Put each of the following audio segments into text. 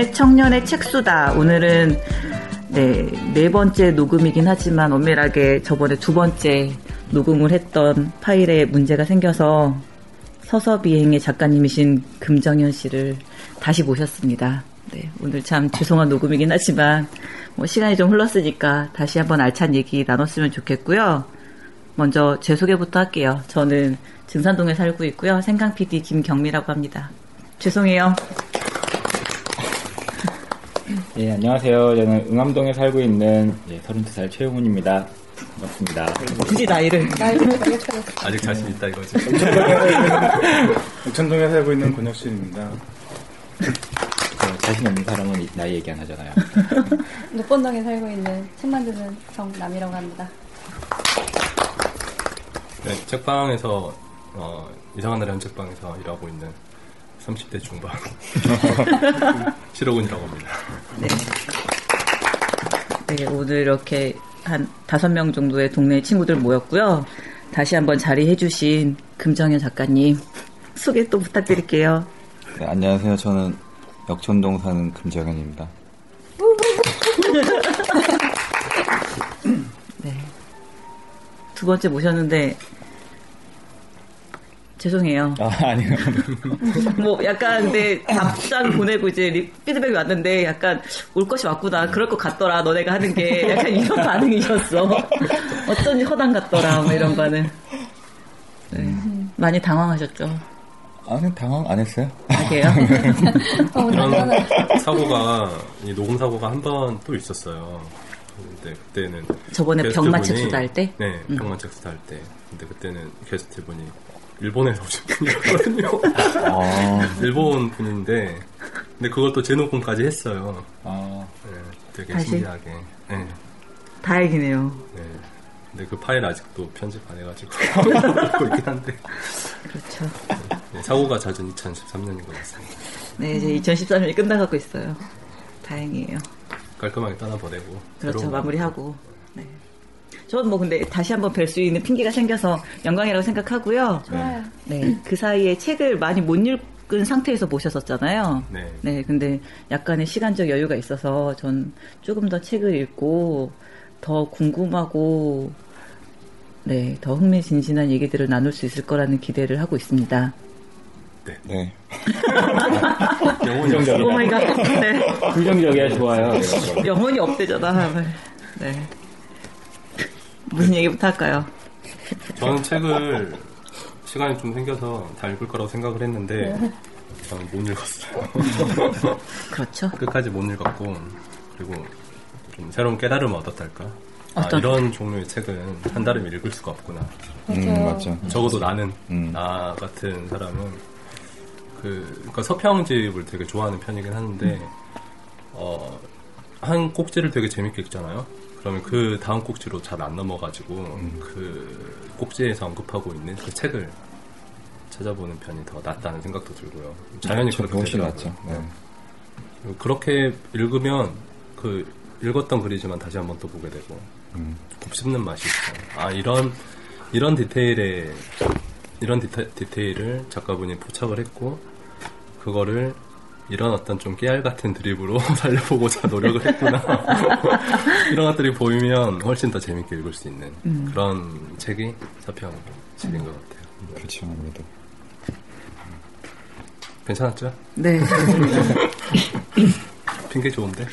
동네 청년의 책수다. 오늘은 네, 네 번째 녹음이긴 하지만 엄밀하게 저번에 두 번째 녹음을 했던 파일에 문제가 생겨서 서서 비행의 작가님이신 금정현 씨를 다시 모셨습니다. 네, 오늘 참 죄송한 녹음이긴 하지만 뭐 시간이 좀 흘렀으니까 다시 한번 알찬 얘기 나눴으면 좋겠고요. 먼저 제 소개부터 할게요. 저는 증산동에 살고 있고요. 생강 PD 김경미라고 합니다. 죄송해요. 예, 안녕하세요. 저는 응암동에 살고 있는 예, 32살 최용훈입니다. 반갑습니다. 굳이 나이를. 아직 자신 있다 이거지. 옥천동에 살고 있는 권혁신입니다. 어, 자신 없는 사람은 이- 나이 얘기 안 하잖아요. 녹번동에 살고 있는 책 만드는 정남이라고 합니다. 네, 책방에서 어, 이상한 나라는 책방에서 일하고 있는 30대 중반 실호군이라고 합니다. 네, 오늘 이렇게 한 다섯 명 정도의 동네 친구들 모였고요. 다시 한번 자리해 주신 금정현 작가님 소개 또 부탁드릴게요. 네, 안녕하세요. 저는 역촌동 사는 금정현입니다. 네. 두 번째 모셨는데 죄송해요. 아, 아니요. 뭐 약간 근데 답장 보내고 이제 리- 피드백이 왔는데 약간 올 것이 왔구나. 그럴 것 같더라. 너네가 하는 게 약간 이런 반응이셨어. 어쩐지 허당 같더라. 뭐 이런 거는. 네. 많이 당황하셨죠. 아니, 당황 안 했어요? 그게요? 어, 이런 나는 사고가 이 녹음 사고가 한 번 또 있었어요. 근데 그때는 저번에 병마책 수다할 때? 네, 음. 병마책 수다할 때. 근데 그때는 게스트 분이 일본에서 오신 분이었거든요. 아, 일본 분인데 근데 그것도 재녹음까지 했어요. 아, 네, 되게 다시? 신기하게. 네, 다행이네요. 네. 근데 그 파일 아직도 편집 안 해가지고 갖고 있긴 한데 그렇죠. 네, 사고가 잦은 2013년인 것 같습니다. 네, 이제 2013년이 끝나가고 있어요. 다행이에요. 깔끔하게 떠나보내고 그렇죠. 마무리하고. 네. 저는 뭐 근데 다시 한번 뵐 수 있는 핑계가 생겨서 영광이라고 생각하고요. 좋아요. 네. 그 사이에 책을 많이 못 읽은 상태에서 모셨었잖아요. 네. 네. 근데 약간의 시간적 여유가 있어서 전 조금 더 책을 읽고 더 궁금하고 네, 더 흥미진진한 얘기들을 나눌 수 있을 거라는 기대를 하고 있습니다. 네. 영혼이 긍정적이다. Oh my god. 네. 긍정적이야, 좋아요. 영혼이 없대잖아. 네. 무슨 얘기부터 할까요? 저는 책을 시간이 좀 생겨서 다 읽을 거라고 생각을 했는데 저는 못 읽었어요. 그렇죠. 끝까지 못 읽었고 그리고 좀 새로운 깨달음을 얻었달까. 아? 이런 종류의 책은 한 달에 읽을 수가 없구나. 음, 맞죠. 적어도 나는 음. 나 같은 사람은 그 그러니까 서평집을 되게 좋아하는 편이긴 하는데 어, 한 꼭지를 되게 재밌게 읽잖아요. 그러면 그 다음 꼭지로 잘 안 넘어가지고 그 꼭지에서 언급하고 있는 그 책을 찾아보는 편이 더 낫다는 생각도 들고요. 자연히 그렇게 훨씬. 낫죠. 네. 그리고 그렇게 읽으면 그 읽었던 글이지만 다시 한 번 또 보게 되고 음. 곱씹는 맛이 있어요. 아 이런 이런 디테일에 이런 디테, 디테일을 작가분이 포착을 했고 그거를 이런 어떤 좀 깨알 같은 드립으로 살려보고자 노력을 했구나 이런 것들이 보이면 훨씬 더 재밌게 읽을 수 있는 음. 그런 책이 서평집인 것 같아요. 그렇죠, 아무래도. 괜찮았죠? 네. 핑계 좋은데?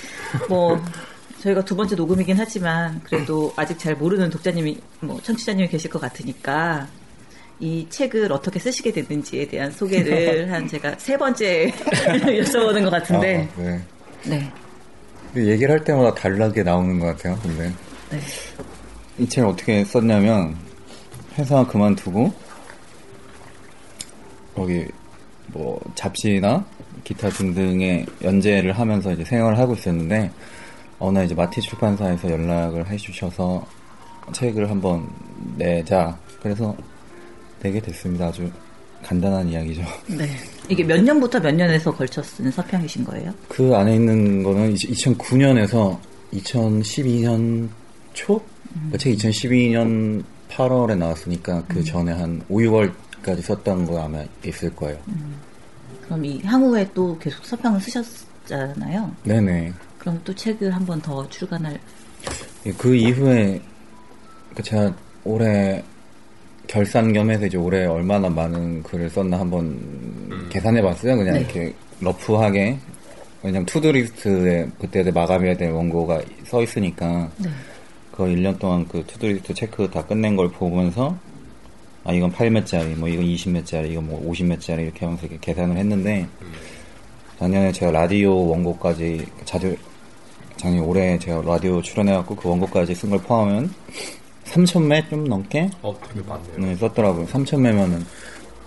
뭐 저희가 두 번째 녹음이긴 하지만 그래도 아직 잘 모르는 독자님이 뭐 청취자님이 계실 것 같으니까 이 책을 어떻게 쓰시게 됐는지에 대한 소개를 한 제가 세 번째 여쭤보는 것 같은데 아, 네. 네. 얘기를 할 때마다 다르게 나오는 것 같아요, 근데. 네. 이 책을 어떻게 썼냐면, 회사 그만두고, 거기, 뭐, 잡지나 기타 등등의 연재를 하면서 이제 생활을 하고 있었는데, 어느 이제 마티 출판사에서 연락을 해주셔서 책을 한번 내자. 그래서 내게 됐습니다. 아주 간단한 이야기죠. 네. 이게 몇 년부터 몇 년에서 걸쳐 쓴 서평이신 거예요? 그 안에 있는 거는 2009년에서 2012년 초? 그책 2012년 8월에 나왔으니까 그 전에 한 5, 6월까지 썼던 거 아마 있을 거예요. 그럼 이 향후에 또 계속 서평을 쓰셨잖아요. 네네. 그럼 또 책을 한 번 더 출간할 예, 그 이후에 그 제가 올해 결산 겸해서 이제 올해 얼마나 많은 글을 썼나 한번 계산해 봤어요. 그냥 네. 이렇게 rough하게. 왜냐면 to-do list에 그때 마감해야 될 원고가 써 있으니까 네. 그 1년 동안 그 to-do list 체크 다 끝낸 걸 보면서 아 이건 8매짜리 뭐 이건 20매짜리 이건 뭐 50매짜리 이렇게 하면서 이렇게 계산을 했는데 작년에 제가 라디오 원고까지 자주 작년 올해 제가 라디오 출연해갖고 그 원고까지 쓴 걸 포함하면 3,000매 좀 넘게 어, 되게 많네요. 네, 썼더라고요. 3,000매면은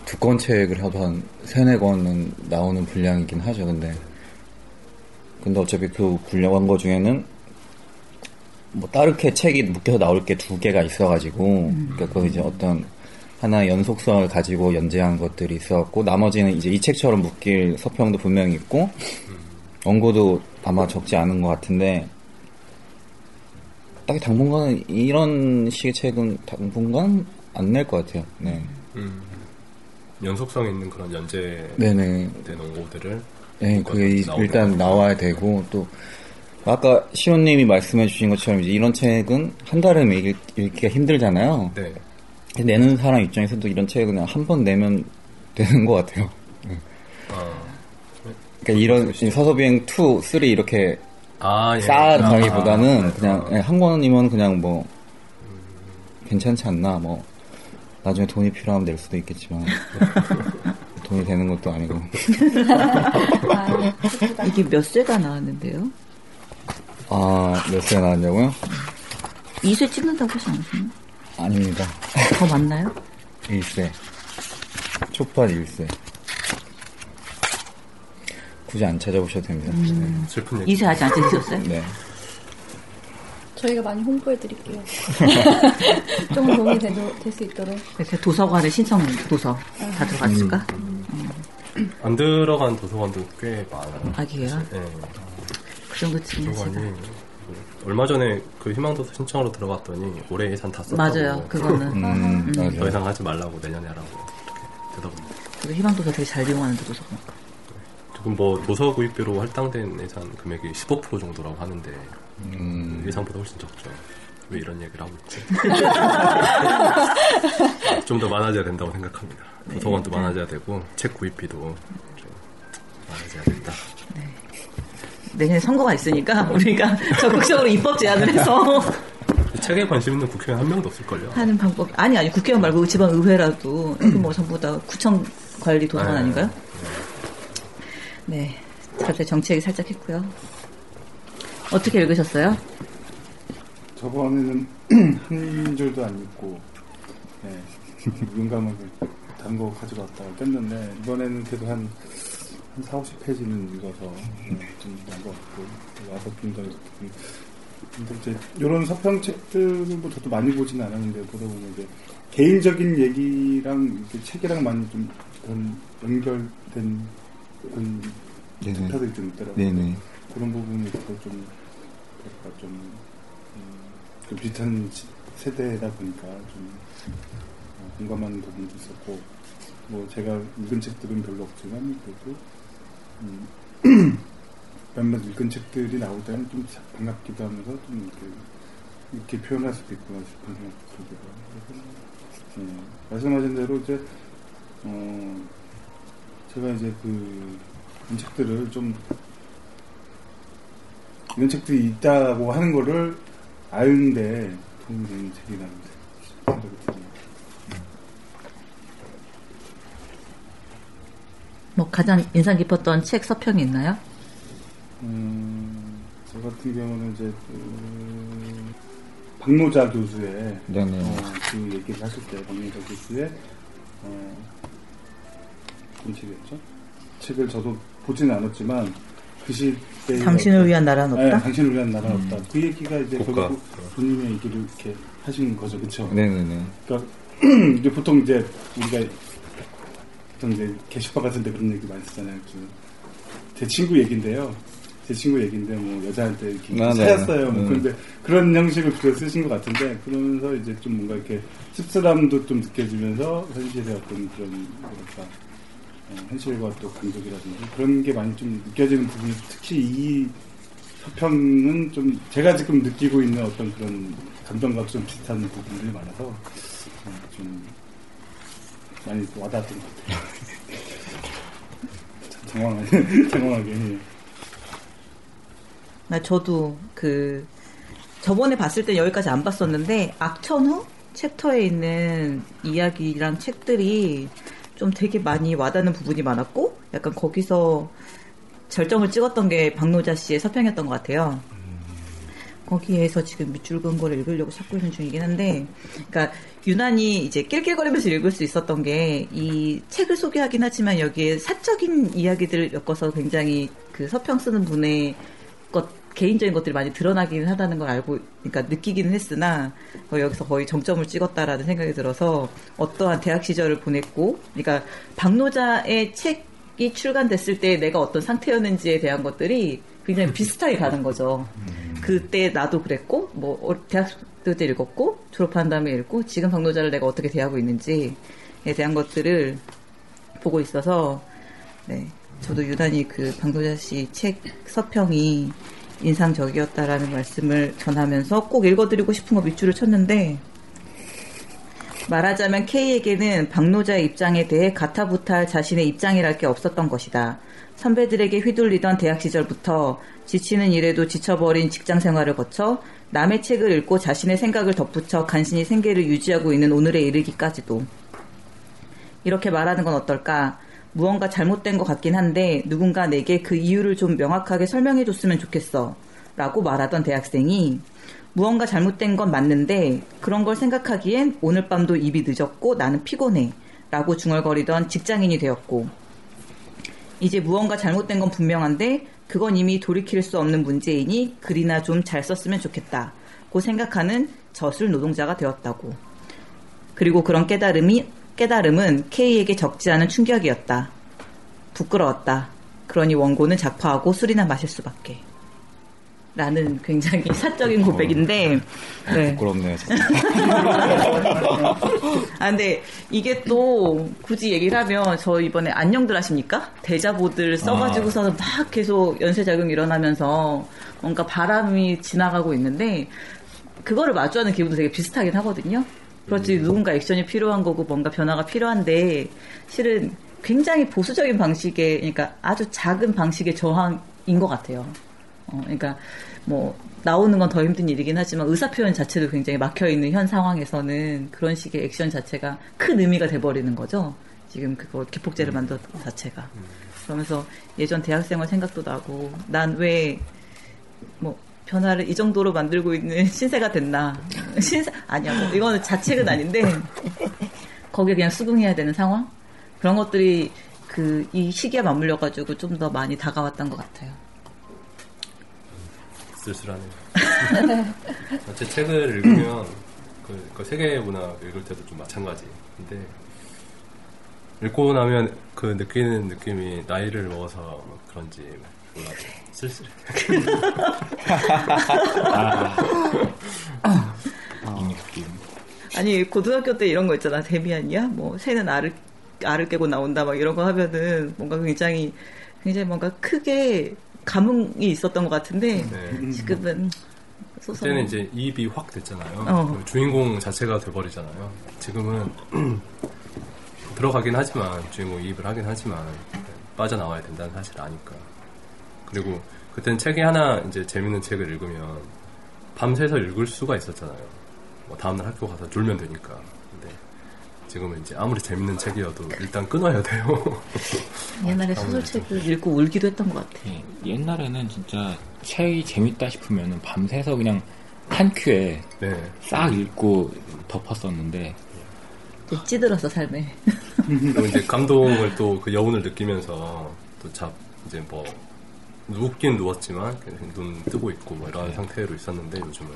두꺼운 책을 해도 한 세네 권은 나오는 분량이긴 하죠, 근데. 근데 어차피 그 분량 원고 중에는 뭐 따르게 책이 묶여서 나올 게 두 개가 있어가지고, 그러니까 그 이제 어떤 하나의 연속성을 가지고 연재한 것들이 있어갖고, 나머지는 이제 이 책처럼 묶일 서평도 분명히 있고, 원고도 아마 적지 않은 것 같은데, 딱히 당분간은 이런 식의 책은 당분간 안 낼 것 같아요. 네. 음, 연속성 있는 그런 연재된. 원고들을 네, 그게 일단. 나와야 되고, 또, 아까 시호님이 말씀해 주신 것처럼 이제 이런 책은 한 달에 읽, 읽기가 힘들잖아요. 네. 내는 사람 입장에서도 이런 책은 한 번 내면 되는 것 같아요. 아, 그러니까 이런 서서비행 2, 3 이렇게 아, 예. 쌓아가기보다는 아, 그냥 예, 한 권이면 그냥 뭐 괜찮지 않나 뭐 나중에 돈이 필요하면 낼 수도 있겠지만 돈이 되는 것도 아니고 이게 몇 쇄가 나왔는데요? 아몇 세 나왔냐고요? 2쇄 찍는다고 하지 않았나요? 아닙니다 더 많나요? 1세 초판 1세 굳이 안 찾아보셔도 됩니다 슬픈 얘기. 2쇄 아직 안 찍으셨어요? 네. 저희가 많이 홍보해 드릴게요. 좀 도움이 될 수 있도록. 도서관에 신청 도서 다 들어갔을까? 안 들어간 도서관도 꽤 많아요. 아기예요? 예. 그 정도쯤이면 도서관이 제가. 뭐 얼마 전에 그 희망도서 신청으로 들어갔더니 올해 예산 다 썼다고 맞아요. 그거는. 음, 더 맞아요. 이상 하지 말라고 내년에 하라고 이렇게 되더군요. 그리고 희망도서 되게 잘 이용하는데 도서관. 지금 뭐 도서 구입비로 할당된 예산 금액이 15% 정도라고 하는데 음, 예상보다 훨씬 적죠. 왜 이런 얘기를 하고 있지? 좀 더 많아져야 된다고 생각합니다. 도서관도 많아져야 되고 책 구입비도 좀 많아져야 된다. 내년에 선거가 있으니까 우리가 적극적으로 입법 제안을 해서 책에 관심 있는 국회의원 한 명도 없을걸요. 하는 방법. 아니, 아니, 국회의원 말고 지방 의회라도 이거 뭐 전부 다 구청 관리 도서관 네. 아닌가요? 네. 저때 정치 얘기 살짝 했고요. 어떻게 읽으셨어요? 저번에는 한 줄도 안 읽고 네, 용감하게 다른 거 가져갔다가 꼈는데 이번에는 그래도 한, 한 4, 50페이지는 읽어서 네, 좀 나은 것 같고 와서 좀 더 근데 이제 이런 서평책들을 뭐 저도 많이 보진 않았는데 보다 보면 이제 개인적인 얘기랑 책이랑 많이 좀 연결된 그런 네네. 챕터들이 좀 있더라고요. 네네. 그런 부분에서 좀, 뭐랄까, 좀, 음, 좀 비슷한 시- 세대다 보니까 좀, 어, 공감하는 부분도 있었고, 뭐, 제가 읽은 책들은 별로 없지만, 그래도, 음, 몇몇 읽은 책들이 나올 때는 좀 반갑기도 하면서 좀 이렇게, 이렇게 표현할 수도 있구나 싶은 생각도 들고요. 예, 말씀하신 대로 이제 어, 제가 이제 그, 이 책들을 좀, 이런 책들이 있다고 하는 거를 아는데 도움이 되는 책이라는 생각이 듭니다. 뭐 가장 인상 깊었던 책 서평이 있나요? 음, 저 같은 경우는 이제 그 박노자 교수의 네네. 어, 그 얘기를 하실 때 박노자 교수의 어, 무슨 책이었죠? 책을 저도 보지는 않았지만 그 시대에 당신을 위한 나라는 없다? 네, 당신을 위한 나라는 없다. 그 얘기가 이제 국가. 결국 본인의 얘기를 이렇게 하신 거죠, 그렇죠? 네네네. 그러니까 이제 보통 이제 우리가 보통 이제 게시판 같은 데 그런 얘기 많이 쓰잖아요. 그제 친구 얘기인데요. 제 친구 얘기인데 뭐 여자한테 이렇게 아, 네. 차였어요. 뭐 음. 그런데 그런 형식을 주로 쓰신 것 같은데 그러면서 이제 좀 뭔가 이렇게 씁쓸함도 좀 느껴지면서 현실의 어떤 그런 뭐랄까 어, 현실과 또 간격이라든지 그런 게 많이 좀 느껴지는 부분이 특히 이 서평은 좀 제가 지금 느끼고 있는 어떤 그런 감정과 좀 비슷한 부분들이 많아서 어, 좀 많이 와닿았던 것 같아요. 참 장황하게, 장황하게. 예. 나 저도 그 저번에 봤을 때 여기까지 안 봤었는데 악천후 챕터에 있는 이야기랑 책들이 좀 되게 많이 와닿는 부분이 많았고 약간 거기서 절정을 찍었던 게 박노자 씨의 서평이었던 것 같아요. 거기에서 지금 밑줄 긋은 거를 읽으려고 찾고 있는 중이긴 한데, 그러니까 유난히 이제 낄낄거리면서 읽을 수 있었던 게 이 책을 소개하긴 하지만 여기에 사적인 이야기들을 엮어서 굉장히 그 서평 쓰는 분의 것 개인적인 것들이 많이 드러나기는 하다는 걸 알고, 그러니까 느끼기는 했으나 어, 여기서 거의 정점을 찍었다라는 생각이 들어서 어떠한 대학 시절을 보냈고, 그러니까 박노자의 책이 출간됐을 때 내가 어떤 상태였는지에 대한 것들이 굉장히 비슷하게 가는 거죠. 그때 나도 그랬고, 뭐 어, 대학교 때 읽었고, 졸업한 다음에 읽고, 지금 박노자를 내가 어떻게 대하고 있는지에 대한 것들을 보고 있어서, 네, 저도 유난히 그 박노자 씨 책 서평이 인상적이었다라는 말씀을 전하면서 꼭 읽어드리고 싶은 거 밑줄을 쳤는데, 말하자면 K에게는 박노자의 입장에 대해 가타부탈 자신의 입장이랄 게 없었던 것이다. 선배들에게 휘둘리던 대학 시절부터 지치는 일에도 지쳐버린 직장 생활을 거쳐 남의 책을 읽고 자신의 생각을 덧붙여 간신히 생계를 유지하고 있는 오늘에 이르기까지도. 이렇게 말하는 건 어떨까? 무언가 잘못된 것 같긴 한데 누군가 내게 그 이유를 좀 명확하게 설명해 줬으면 좋겠어. 라고 말하던 대학생이 무언가 잘못된 건 맞는데 그런 걸 생각하기엔 오늘 밤도 입이 늦었고 나는 피곤해. 라고 중얼거리던 직장인이 되었고 이제 무언가 잘못된 건 분명한데 그건 이미 돌이킬 수 없는 문제이니 글이나 좀 잘 썼으면 좋겠다. 고 생각하는 저술 노동자가 되었다고. 그리고 그런 깨달음이 깨달음은 K에게 적지 않은 충격이었다. 부끄러웠다. 그러니 원고는 작파하고 술이나 마실 수밖에. 라는 굉장히 사적인 고백인데, 네. 부끄럽네요. 아, 근데 이게 또 굳이 얘기를 하면 저 이번에 안녕들 하십니까? 대자보들 써가지고서는 막 계속 연쇄작용이 일어나면서 뭔가 바람이 지나가고 있는데 그거를 마주하는 기분도 되게 비슷하긴 하거든요. 그렇지 누군가 액션이 필요한 거고 뭔가 변화가 필요한데 실은 굉장히 보수적인 방식의 그러니까 아주 작은 방식의 저항인 것 같아요. 어, 그러니까 뭐 나오는 건 더 힘든 일이긴 하지만 의사 표현 자체도 굉장히 막혀 있는 현 상황에서는 그런 식의 액션 자체가 큰 의미가 돼 버리는 거죠. 지금 그거 기폭제를 만들었던 것 자체가. 그러면서 예전 대학생활 생각도 나고 난 왜 뭐 변화를 이 정도로 만들고 있는 신세가 됐나? 신세 아니야. 뭐 이거는 자책은 아닌데 거기에 그냥 수긍해야 되는 상황 그런 것들이 그 이 시기에 맞물려 가지고 좀 더 많이 다가왔던 것 같아요. 쓸쓸하네요. 제 책을 읽으면 그, 그 세계 문학 읽을 때도 좀 마찬가지. 근데 읽고 나면 그 느끼는 느낌이 나이를 먹어서 그런지 몰라 쓸쓸해. 이 느낌. 아니 고등학교 때 이런 거 있잖아 데미안이야 뭐 새는 알을 알을 깨고 나온다 막 이런 거 하면은 뭔가 굉장히 굉장히 뭔가 크게 감흥이 있었던 것 같은데 네. 지금은 소설. 그때는 이제 이입이 확 됐잖아요. 어. 그 주인공 자체가 돼버리잖아요. 지금은 들어가긴 하지만 주인공 이입을 하긴 하지만 빠져나와야 된다는 사실을 아니까. 그리고 그때는 책이 하나 이제 재밌는 책을 읽으면 밤새서 읽을 수가 있었잖아요. 뭐 다음날 학교 가서 졸면 되니까. 근데 지금은 이제 아무리 재밌는 책이어도 일단 끊어야 돼요. 옛날에 소설책을 읽고 울기도 했던 것 같아. 예, 옛날에는 진짜 책이 재밌다 싶으면 밤새서 그냥 한 큐에 네. 싹 읽고 덮었었는데 찌들어서 삶에. 그리고 이제 감동을 또 그 여운을 느끼면서 또 잡 이제 뭐 눕긴 누웠지만 그냥 눈 뜨고 있고 뭐 이런 상태로 있었는데 요즘은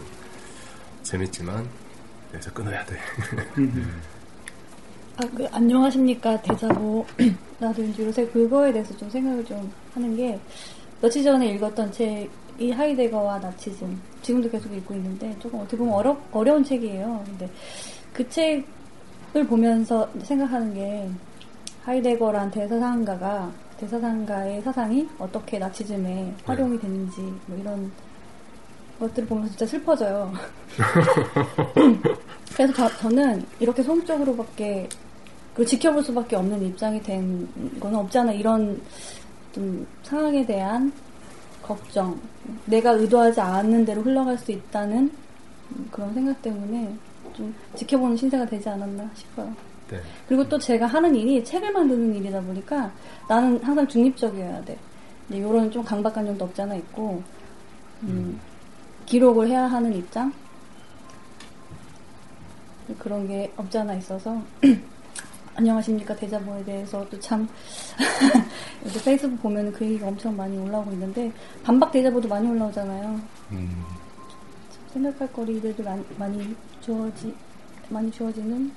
재밌지만 여기서 끊어야 돼. 아, 그, 안녕하십니까, 대자보. 나도 이제 요새 그거에 대해서 좀 생각을 좀 하는 게, 며칠 전에 읽었던 책 이 하이데거와 나치즘. 지금도 계속 읽고 있는데, 조금 어떻게 보면 어려, 어려운 책이에요. 근데 그 책을 보면서 생각하는 게, 하이데거란 대사상가가, 대사상가의 사상이 어떻게 나치즘에 활용이 되는지, 뭐 이런 것들을 보면서 진짜 슬퍼져요. 그래서 저, 는 이렇게 소극적으로밖에 그 지켜볼 수밖에 없는 입장이 된건 없지 않아 이런 좀 상황에 대한 걱정, 내가 의도하지 않는 대로 흘러갈 수 있다는 그런 생각 때문에 좀 지켜보는 신세가 되지 않았나 싶어요. 네. 그리고 또 제가 하는 일이 책을 만드는 일이다 보니까 나는 항상 중립적이어야 돼. 근데 이런 좀 강박관념도 없지 않아 있고, 음, 기록을 해야 하는 입장? 그런 게 없지 않아 있어서 안녕하십니까 대자보에 대해서 또 참 요새 페이스북 보면 그 얘기가 엄청 많이 올라오고 있는데 반박 대자보도 많이 올라오잖아요. 음, 생각할 거리들도 많이, 많이 주어지 많이 주어지는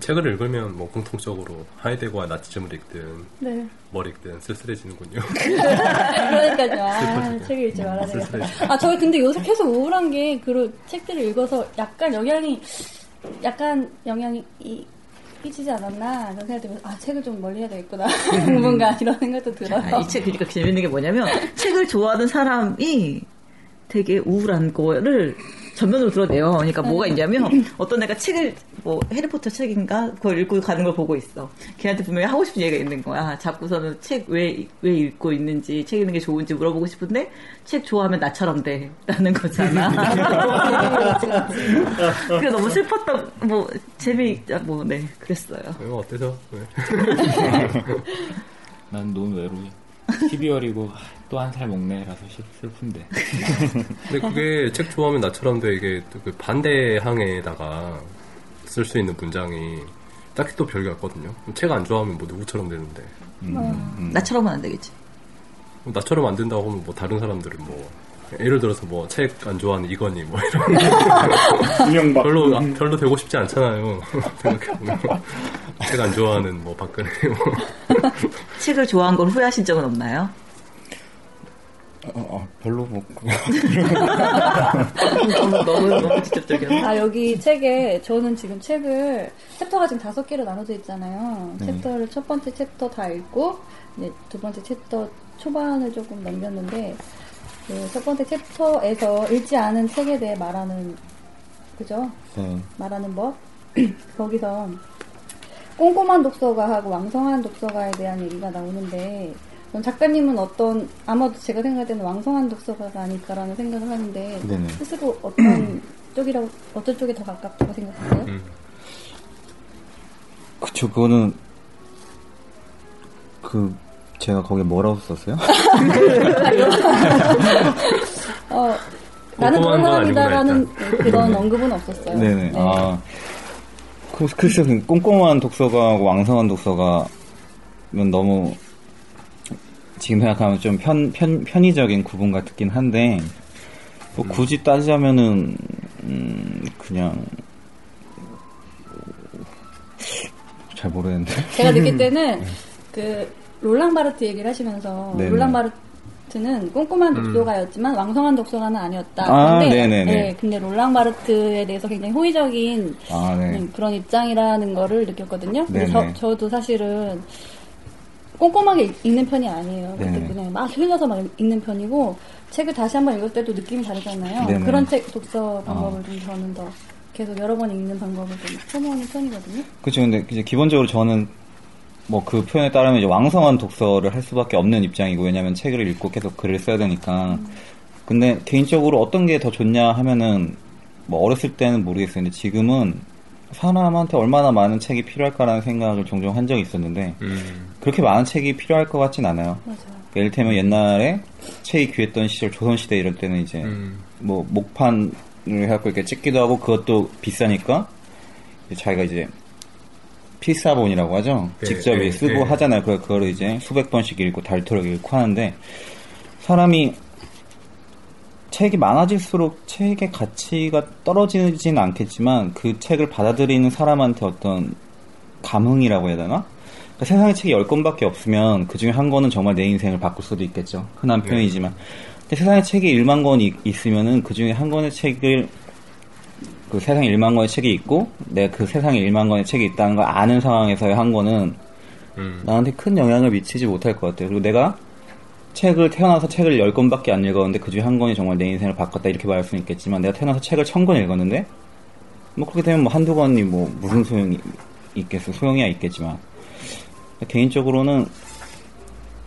책을 읽으면 뭐 공통적으로 하이데거와 나치즘을 읽든 네 뭘 읽든 쓸쓸해지는군요. 그러니까요. 아. 책을 읽지 말아야 되겠다. 아, 저희 근데 요새 계속 우울한 게, 그런 책들을 읽어서 약간 영향이, 약간 영향이 이- 끼치지 않았나, 이런 생각이 들면서, 아, 책을 좀 멀리 해야 되겠구나. 뭔가 이런 생각도 들어요. 아, 이 책, 그러니까 재밌는 게 뭐냐면, 책을 좋아하는 사람이 되게 우울한 거를 전면으로 드러내요. 그러니까 뭐가 있냐면, 어떤 애가 책을, 뭐, 해리포터 책인가? 그걸 읽고 가는 걸 보고 있어. 걔한테 분명히 하고 싶은 얘기가 있는 거야. 자꾸서는 책 왜, 왜 읽고 있는지, 책 읽는 게 좋은지 물어보고 싶은데, 책 좋아하면 나처럼 돼. 라는 거잖아. 그게 너무 슬펐던, 뭐, 재미, 뭐, 네, 그랬어요. 이거 어때서? 네. 난 너무 외로워. 12월이고 또 한 살 먹네라서 슬- 슬픈데. 근데 그게 책 좋아하면 나처럼 돼 이게 또그 반대 항에다가 쓸 수 있는 문장이 딱히 또 별게 없거든요. 책 안 좋아하면 뭐 누구처럼 되는데 음, 음. 나처럼은 안 되겠지. 뭐 나처럼 안 된다고 하면 뭐 다른 사람들은 뭐 예를 들어서 뭐 책 안 좋아하는 이건희 뭐 이런. 별로 아, 별로 되고 싶지 않잖아요. 생각해보면 책 안 좋아하는 뭐 박근혜 뭐 책을 좋아한 걸 후회하신 적은 없나요? 어, 어, 별로 뭐 너무, 너무, 너무 직접적이야. 아, 여기 책에, 저는 지금 책을, 챕터가 지금 다섯 개로 나눠져 있잖아요. 네. 챕터를 첫 번째 챕터 다 읽고, 이제 두 번째 챕터 초반을 조금 넘겼는데, 그 첫 번째 챕터에서 읽지 않은 책에 대해 말하는, 그죠? 네. 말하는 법. 거기서 꼼꼼한 독서가하고 왕성한 독서가에 대한 얘기가 나오는데, 전 작가님은 어떤, 아마도 제가 생각할 때는 왕성한 독서가가 아닐까라는 생각을 하는데, 네네. 스스로 어떤 쪽이라고, 어떤 쪽에 더 가깝다고 생각하세요? 음. 그쵸 그거는 그 제가 거기에 뭐라고 썼어요? 어, 나는 꼼꼼한 그런 사람이다라는 그런 언급은 없었어요. 네네. 네. 아, 그, 글쎄, 그 꼼꼼한 독서가하고 왕성한 독서가면 너무, 지금 생각하면 좀 편, 편, 편의적인 구분 같긴 한데, 뭐 굳이 따지자면은, 음, 그냥, 잘 모르겠는데. 제가 느낄 때는 그 롤랑 바르트 얘기를 하시면서 네네. 롤랑 바르트 는 꼼꼼한 독서가였지만 왕성한 독서가는 아니었다. 아, 근데. 네, 근데 롤랑 바르트에 대해서 굉장히 호의적인 아, 네. 음, 그런 입장이라는 거를 느꼈거든요. 근데. 저, 저도 사실은 꼼꼼하게 읽- 읽는 편이 아니에요. 그렇기 네네. 때문에 막 흘려서 막 읽는 편이고 책을 다시 한번 읽을 때도 느낌이 다르잖아요. 네네. 그런 책 독서 방법을 좀 저는 더 계속 여러 번 읽는 방법을 좀 선호하는 편이거든요. 그렇죠. 근데 이제 기본적으로 저는 뭐 그 표현에 따르면 이제 왕성한 독서를 할 수밖에 없는 입장이고 왜냐하면 책을 읽고 계속 글을 써야 되니까. 근데 개인적으로 어떤 게 더 좋냐 하면은 뭐 어렸을 때는 모르겠어요. 근데 지금은 사람한테 얼마나 많은 책이 필요할까라는 생각을 종종 한 적이 있었는데 음. 그렇게 많은 책이 필요할 것 같진 않아요. 맞아요. 예를 들면 옛날에 책이 귀했던 시절 조선시대 이럴 때는 이제 음. 뭐 목판을 해갖고 이렇게 찍기도 하고 그것도 비싸니까 자기가 이제 필사본이라고 하죠. 네, 직접 네, 쓰고 네. 하잖아요. 그 그거를 이제 수백 번씩 읽고 닳도록 읽고 하는데 사람이 책이 많아질수록 책의 가치가 떨어지지는 않겠지만 그 책을 받아들이는 사람한테 어떤 감흥이라고 해야 되나? 그러니까 세상에 책이 10권밖에 없으면 그 중에 한 권은 정말 내 인생을 바꿀 수도 있겠죠. 흔한 표현이지만. 근데 세상에 책이 1만 권이 있으면은 그 중에 한 권의 책을 그 세상에 1만 권의 책이 있고 내가 그 세상에 1만 권의 책이 있다는 걸 아는 상황에서의 한 권은 음. 나한테 큰 영향을 미치지 못할 것 같아요. 그리고 내가 책을 태어나서 책을 10권밖에 안 읽었는데 그 중에 한 권이 정말 내 인생을 바꿨다 이렇게 말할 수는 있겠지만 내가 태어나서 책을 1000권 읽었는데 뭐 그렇게 되면 뭐 한두 권이 뭐 무슨 소용이 있겠어 소용이야 있겠지만 개인적으로는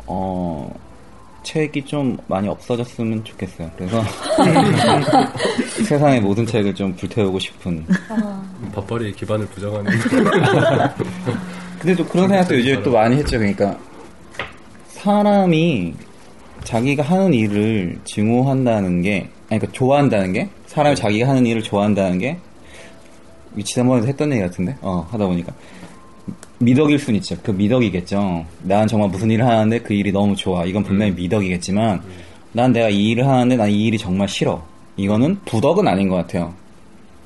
어 책이 좀 많이 없어졌으면 좋겠어요. 그래서 세상의 모든 책을 좀 불태우고 싶은 밥벌이의 기반을 부정하는. 근데 또 그런 생각도 요즘 또 많이 했죠. 그러니까 사람이 자기가 하는 일을 증오한다는 게, 아니 그러니까 좋아한다는 게, 사람이 자기가 하는 일을 좋아한다는 게, 이 지난번에도 했던 얘기 같은데, 어 하다 보니까 미덕일 순 있죠. 그 미덕이겠죠. 난 정말 무슨 일을 하는데 그 일이 너무 좋아. 이건 분명히 미덕이겠지만, 난 내가 이 일을 하는데 난 이 일이 정말 싫어. 이거는 부덕은 아닌 것 같아요.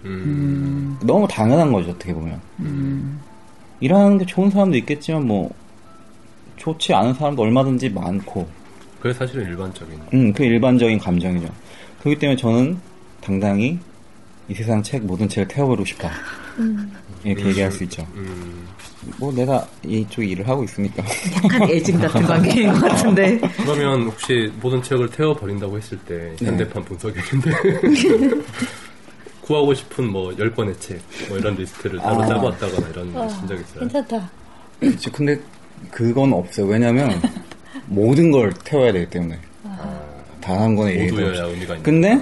음. 너무 당연한 거죠, 어떻게 보면. 일하는 게 좋은 사람도 있겠지만, 뭐, 좋지 않은 사람도 얼마든지 많고, 그게 사실은 일반적인. 음, 그 일반적인 감정이죠. 그렇기 때문에 저는 당당히 이 세상 책, 모든 책을 태워버리고 싶다. 이렇게 얘기할 수 있죠. 음. 뭐, 내가 이쪽 일을 하고 있으니까. 약간 애증 같은 관계인 것 같은데. 그러면 혹시 모든 책을 태워 버린다고 했을 때 네. 현대판 분석이었는데 구하고 싶은 뭐 10권의 책, 뭐 이런 리스트를 따로 아. 짜고 왔다거나 이런 와, 신적 있어요? 괜찮다. 그치, 근데 그건 없어요. 왜냐면, 모든 걸 태워야 되기 때문에. 단한 권의 얘기도 모두여야 없이. 의미가 있는. 근데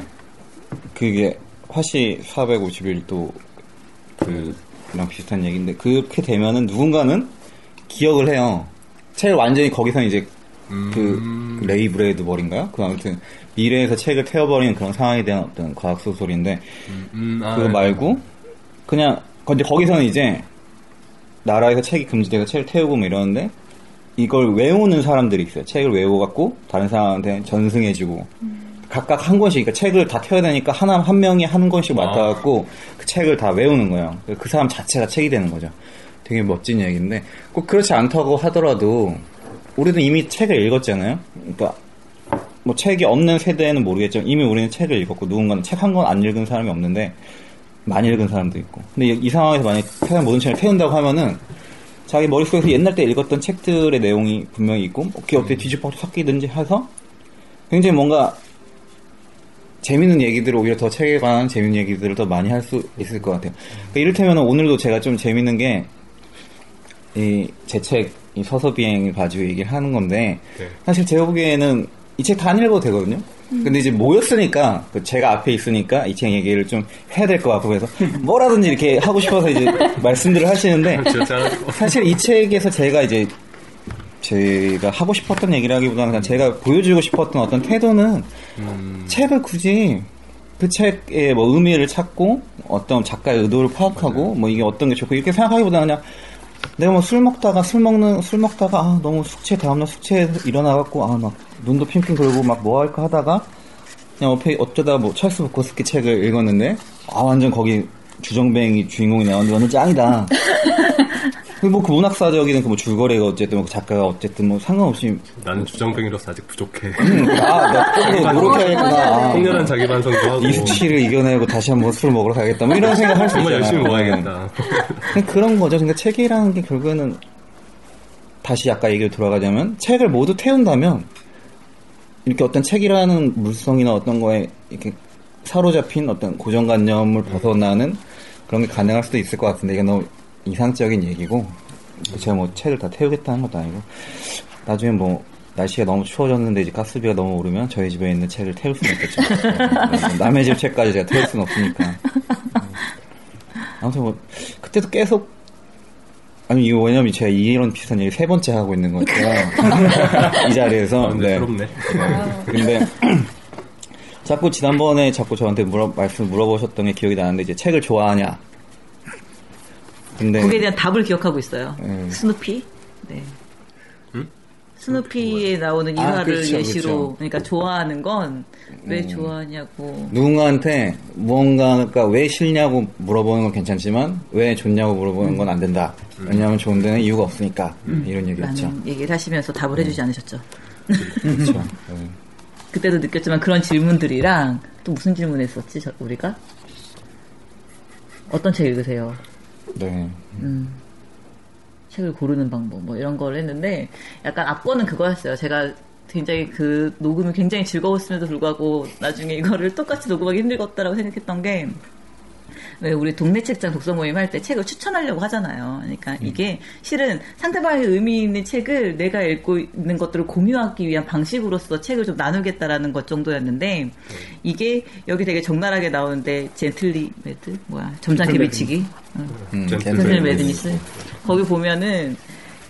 그게 화씨 451도 그 랑 비슷한 얘기인데 그렇게 되면은 누군가는 기억을 해요. 책을 완전히 거기서 이제 그 음. 레이 브레드버린가요? 그 아무튼 미래에서 책을 태워버리는 그런 상황에 대한 어떤 과학 소설인데 음, 아, 그거 말고 그냥 근데 거기서는 이제 나라에서 책이 금지돼서 책을 태우고 뭐 이러는데 이걸 외우는 사람들이 있어요. 책을 외워갖고 다른 사람한테 전승해주고 각각 한 권씩 그러니까 책을 다 태워야 되니까 하나 한 명이 한 권씩 맡아갖고 그 책을 다 외우는 거예요. 그 사람 자체가 책이 되는 거죠. 되게 멋진 얘기인데 꼭 그렇지 않다고 하더라도 우리도 이미 책을 읽었잖아요. 그러니까 뭐 책이 없는 세대는 모르겠지만 이미 우리는 책을 읽었고 누군가는 책 한 권 안 읽은 사람이 없는데 많이 읽은 사람도 있고. 근데 이, 이 상황에서 만약 세상 모든 책을 태운다고 하면은 자기 머릿속에서 옛날 때 읽었던 책들의 내용이 분명히 있고 뭐 그게 어떻게 뒤집어 섞이든지 해서 굉장히 뭔가 재밌는 얘기들을 오히려 더 책에 관한 재밌는 얘기들을 더 많이 할 수 있을 것 같아요. 그러니까 이를테면 오늘도 제가 좀 재밌는 게 이 제 책 이 서서 비행을 가지고 얘기를 하는 건데 네. 사실 제가 보기에는 이 책 다 안 읽어도 되거든요. 근데 이제 모였으니까 그 제가 앞에 있으니까 이 책 얘기를 좀 해야 될 것 같고 그래서 뭐라든지 이렇게 하고 싶어서 이제 말씀들을 하시는데 진짜 사실 이 책에서 제가 이제 제가 하고 싶었던 얘기라기보다는 그냥 제가 보여주고 싶었던 어떤 태도는 음, 책을 굳이 그 책의 뭐 의미를 찾고 어떤 작가의 의도를 파악하고 뭐 이게 어떤 게 좋고 이렇게 생각하기보다는 그냥 내가 뭐 술 먹다가 술 먹는 술 먹다가 아 너무 숙취 다음날 숙취에 일어나갖고 아 막 눈도 핑핑 돌고 막 뭐 할까 하다가 그냥 옆에 어쩌다 뭐 찰스 부코스키 책을 읽었는데 아 완전 거기 주정뱅이 주인공이 나왔는데 완전 짱이다. 뭐그 문학사적인 그 뭐 줄거리가 어쨌든 그 작가가 어쨌든 뭐 상관없이 나는 주정뱅이로서 아직 부족해. 아나 노력해야겠구나. 아, 통렬한 자기 반성도 하고. 이 수치를 이겨내고 다시 한번 술 먹으러 가야겠다. 뭐 이런 생각 할수 있잖아요. 정말 열심히 모아야겠다. 그런 거죠. 그러니까 책이라는 게 결국에는 다시 아까 얘기로 돌아가자면 책을 모두 태운다면 이렇게 어떤 책이라는 물성이나 어떤 거에 이렇게 사로잡힌 어떤 고정관념을 벗어나는 그런 게 가능할 수도 있을 것 같은데 이게 너무 이상적인 얘기고 제가 뭐 책을 다 태우겠다는 것도 아니고 나중에 뭐 날씨가 너무 추워졌는데 이제 가스비가 너무 오르면 저희 집에 있는 책을 태울 수는 있겠죠. 네, 남의 집 책까지 제가 태울 수는 없으니까. 네. 아무튼 뭐 그때도 계속 아니 이거 왜냐면 제가 이런 비슷한 얘기 세 번째 하고 있는 거니까 이 자리에서 아, 근데 네. 새롭네. 근데 자꾸 지난번에 자꾸 저한테 물어 말씀 물어보셨던 게 기억이 나는데 이제 책을 좋아하냐? 근데 거기에 대한 답을 기억하고 있어요. 음. 스누피. 네. 응? 스누피에 나오는 아, 일화를 그렇죠, 예시로, 그렇죠. 그러니까 좋아하는 건왜 음. 좋아하냐고. 누군가한테 무언가가 왜 싫냐고 물어보는 건 괜찮지만 왜 좋냐고 물어보는 건 안 된다. 왜냐하면 좋은 데는 이유가 없으니까 이런 얘기였죠. 얘기를 하시면서 답을 해주지 않으셨죠. 그렇죠. 네. 그때도 느꼈지만 그런 질문들이랑 또 무슨 질문 했었지, 저- 우리가? 어떤 책 읽으세요? 네. 음, 책을 고르는 방법 뭐 이런 걸 했는데 약간 앞번은 그거였어요. 제가 굉장히 그 녹음이 굉장히 즐거웠음에도 불구하고 나중에 이거를 똑같이 녹음하기 힘들겠다라고 생각했던 게 왜 우리 동네 책장 독서 모임 할 때 책을 추천하려고 하잖아요. 그러니까 이게 실은 상대방의 의미 있는 책을 내가 읽고 있는 것들을 공유하기 위한 방식으로서 책을 좀 나누겠다라는 것 정도였는데 이게 여기 되게 적나라하게 나오는데 Gently mad? 뭐야? 점잖게 미치기? 응. 음, gentle gentle gentle madness. 거기 보면은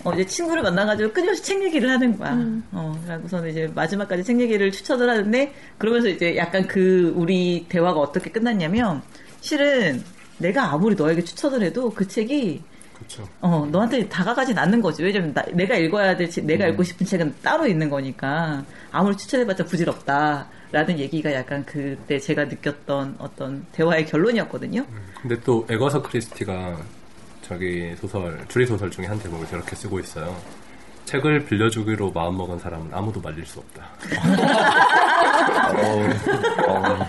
어, 이제 친구를 만나가지고 끊임없이 책 얘기를 하는 거야. 어, 그러고서는 이제 마지막까지 책 얘기를 추천을 하는데, 그러면서 이제 약간 그, 우리 대화가 어떻게 끝났냐면, 실은 내가 아무리 너에게 추천을 해도 그 책이, 그렇죠. 어, 너한테 다가가진 않는 거지. 왜냐면 나- 내가 읽어야 될 책, 내가 음. 읽고 싶은 책은 따로 있는 거니까, 아무리 추천해봤자 부질없다. 라는 얘기가 약간 그때 제가 느꼈던 어떤 대화의 결론이었거든요. 근데 또 에거서 크리스티가 저기 소설 추리 소설 중에 한 대목을 저렇게 쓰고 있어요. 책을 빌려주기로 마음먹은 사람은 아무도 말릴 수 없다. 어우. 아,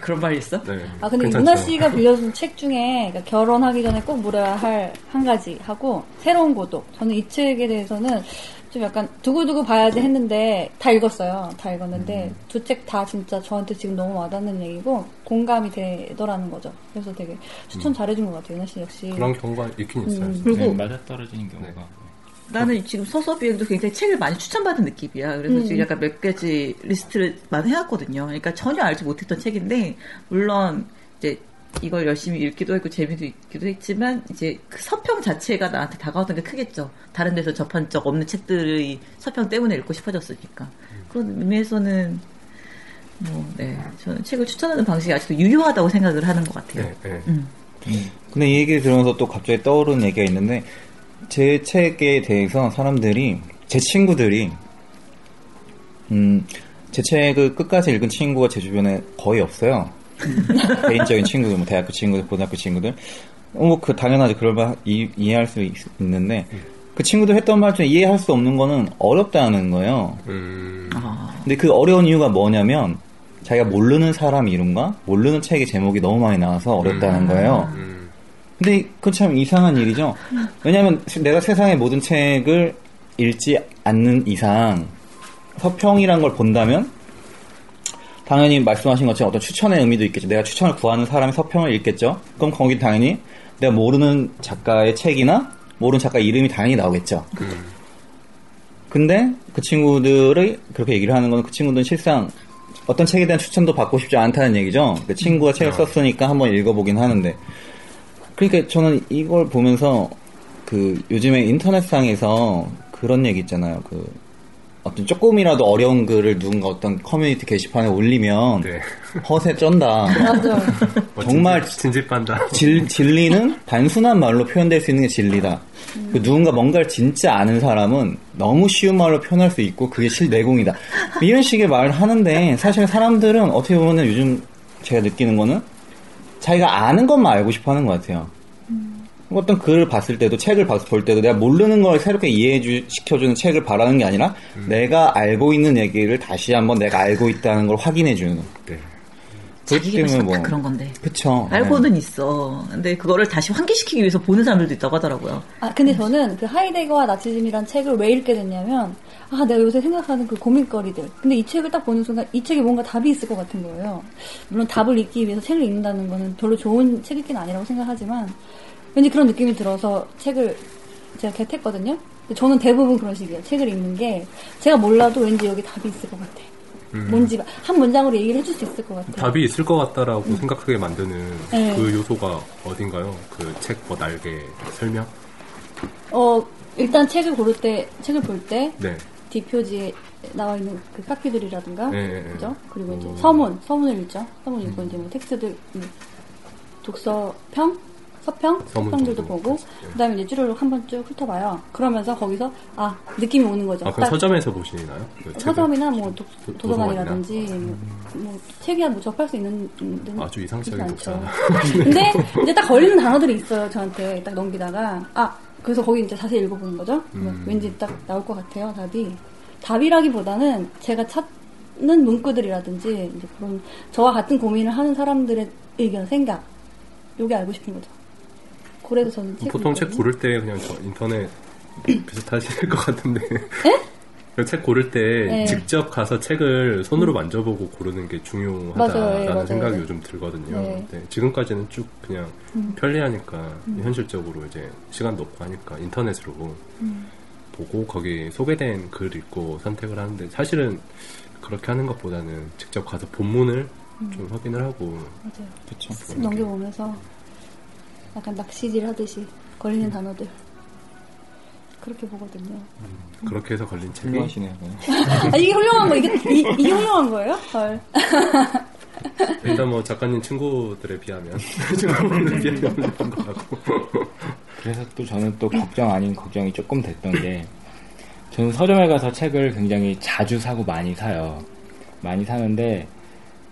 그런 말이 있어? 네. 아 근데 괜찮죠? 유나 씨가 빌려준 책 중에 그러니까 결혼하기 전에 꼭 물어야 할 한 가지 하고 새로운 고독. 저는 이 책에 대해서는 좀 약간 두고두고 봐야지 했는데 다 읽었어요. 다 읽었는데 음. 두책 다 진짜 저한테 지금 너무 와닿는 얘기고 공감이 되더라는 거죠. 그래서 되게 추천 잘해준 것 같아요. 유나 씨 역시. 음. 그런 경우가 있긴 있어요. 음. 그리고 네, 맞아 떨어지는 경우가. 나는 지금 서서 비행도 굉장히 책을 많이 추천받은 느낌이야. 그래서 음. 지금 약간 몇 가지 리스트를 많이 해왔거든요. 그러니까 전혀 알지 못했던 책인데, 물론 이제 이걸 열심히 읽기도 했고 재미도 있기도 했지만, 이제 그 서평 자체가 나한테 다가왔던 게 크겠죠. 다른 데서 접한 적 없는 책들의 서평 때문에 읽고 싶어졌으니까. 그런 의미에서는, 뭐, 네. 저는 책을 추천하는 방식이 아직도 유효하다고 생각을 하는 것 같아요. 네, 네. 음. 근데 이 얘기 들으면서 또 갑자기 떠오르는 얘기가 있는데 제 책에 대해서 사람들이 제 친구들이 음, 제 책을 끝까지 읽은 친구가 제 주변에 거의 없어요. 개인적인 친구들, 뭐 대학교 친구들, 고등학교 친구들. 어, 뭐, 그, 당연하지. 그럴 만, 이, 이해할 수 있, 는데그 친구들 했던 말 중에 이해할 수 없는 거는 어렵다는 거예요. 음, 아, 근데 그 어려운 이유가 뭐냐면 자기가 모르는 사람 이름과 모르는 책의 제목이 너무 많이 나와서 어렵다는 거예요. 음, 근데 그건 참 이상한 일이죠. 왜냐하면 내가 세상의 모든 책을 읽지 않는 이상 서평이란 걸 본다면 당연히 말씀하신 것처럼 어떤 추천의 의미도 있겠죠. 내가 추천을 구하는 사람의 서평을 읽겠죠. 그럼 거기 당연히 내가 모르는 작가의 책이나 모르는 작가 이름이 당연히 나오겠죠. 음. 근데 그 친구들이 그렇게 얘기를 하는 건 그 친구들은 실상 어떤 책에 대한 추천도 받고 싶지 않다는 얘기죠. 그 친구가 책을 썼으니까 한번 읽어보긴 하는데. 그러니까 저는 이걸 보면서 그 요즘에 인터넷상에서 그런 얘기 있잖아요. 그 어떤 조금이라도 어려운 글을 누군가 어떤 커뮤니티 게시판에 올리면 네. 허세 쩐다. 맞아. 뭐 정말 진집, 진집한다. 질, 진리는 단순한 말로 표현될 수 있는 게 진리다. 그 누군가 뭔가를 진짜 아는 사람은 너무 쉬운 말로 표현할 수 있고 그게 실 내공이다. 이런 식의 말을 하는데 사실 사람들은 어떻게 보면 요즘 제가 느끼는 거는 자기가 아는 것만 알고 싶어 하는 것 같아요. 어떤 글을 봤을 때도 책을 봤- 볼 때도 내가 모르는 걸 새롭게 이해해 주, 시켜주는 책을 바라는 게 아니라 내가 알고 있는 얘기를 다시 한번 내가 알고 있다는 걸 확인해 주는 네. 자기가 때문에 뭐- 딱 그런 건데. 그쵸. 알고는 있어. 근데 그거를 다시 환기시키기 위해서 보는 사람들도 있다고 하더라고요. 아, 근데 저는 그 하이데거와 나치즘이란 책을 왜 읽게 됐냐면, 아, 내가 요새 생각하는 그 고민거리들. 근데 이 책을 딱 보는 순간 이 책에 뭔가 답이 있을 것 같은 거예요. 물론 답을 읽기 위해서 책을 읽는다는 거는 별로 좋은 책 읽기는 아니라고 생각하지만, 왠지 그런 느낌이 들어서 책을 제가 개택했거든요. 근데 저는 대부분 그런 식이에요. 책을 읽는 게, 제가 몰라도 왠지 여기 답이 있을 것 같아. 음. 뭔지 한 문장으로 얘기를 해줄 수 있을 것 같아요. 답이 있을 것 같다라고 생각하게 만드는 네. 그 요소가 어딘가요? 그 책 뭐 날개 설명? 어, 일단 책을 고를 때, 책을 볼 때, 네. 뒷표지에 나와 있는 그 카피들이라든가, 네, 네, 네. 그죠? 그리고 이제 오. 서문, 서문을 읽죠. 서문 읽고 이제 뭐 텍스트들, 음, 독서평, 서평, 서평들도. 보고, 네. 그 다음에 이제 줄을 한번 쭉 훑어봐요. 그러면서 거기서, 아, 느낌이 오는 거죠. 아, 그럼 딱 서점에서 보시나요? 그? 서점이나 뭐 독, 도- 도서관이라든지, 뭐, 뭐 책이야 뭐 접할 수 있는 아주 이상적인. 독자. 근데 이제 딱 걸리는 단어들이 있어요. 저한테 딱 넘기다가 아 그래서 거기 이제 자세히 읽어보는 거죠. 그러면 음. 왠지 딱 나올 것 같아요. 답이 답이라기보다는 제가 찾는 문구들이라든지 이제 그런 저와 같은 고민을 하는 사람들의 의견, 생각 요게 알고 싶은 거죠. 그래서 저는 책 보통 책 고를 때 그냥 저 인터넷 비슷하실 것 같은데. 그책 고를 때 네. 직접 가서 책을 손으로 만져보고 고르는 게 중요하다라는 맞아요. 예, 맞아요. 생각이 요즘 들거든요. 네. 근데 지금까지는 쭉 그냥 음. 편리하니까 음. 현실적으로 이제 시간도 없고 하니까 인터넷으로 음. 보고 거기 소개된 글 읽고 선택을 하는데 사실은 그렇게 하는 것보다는 직접 가서 본문을 음. 좀 확인을 하고 맞아요. 그쵸. 쓱 넘겨보면서 약간 낚시질 하듯이 걸리는 단어들 그렇게 보거든요. 그렇게 해서 걸린 책이 훌륭하시네요. 아 이게 훌륭한 거 이게 이, 이게 훌륭한 거예요? 헐. 일단 뭐 작가님 친구들에 비하면 친구들에 비하면 훌륭한 것 같고 그래서 또 저는 또 걱정 아닌 걱정이 조금 됐던 게 저는 서점에 가서 책을 굉장히 자주 사고 많이 사요. 많이 사는데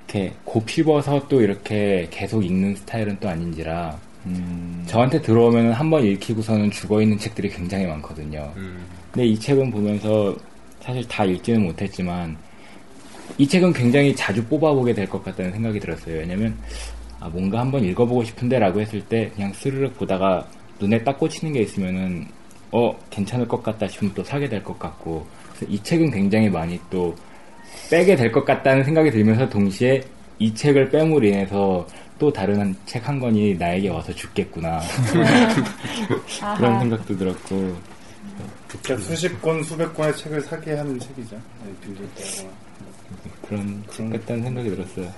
이렇게 곱씹어서 또 이렇게 계속 읽는 스타일은 또 아닌지라 저한테 들어오면 한 번 읽히고서는 죽어 있는 책들이 굉장히 많거든요. 음, 근데 이 책은 보면서 사실 다 읽지는 못했지만 이 책은 굉장히 자주 뽑아보게 될 것 같다는 생각이 들었어요. 왜냐면 아, 뭔가 한번 읽어보고 싶은데라고 했을 때 그냥 스르륵 보다가 눈에 딱 꽂히는 게 있으면은 어 괜찮을 것 같다 싶으면 또 사게 될 것 같고 이 책은 굉장히 많이 또 빼게 될 것 같다는 생각이 들면서 동시에 이 책을 뺨으로 인해서 또 다른 책 한 권이 나에게 와서 죽겠구나 그런. 생각도 들었고 진짜 수십 권, 수백 권의 책을 사게 하는 책이죠. 그런 책 같다는 생각이 들었어요.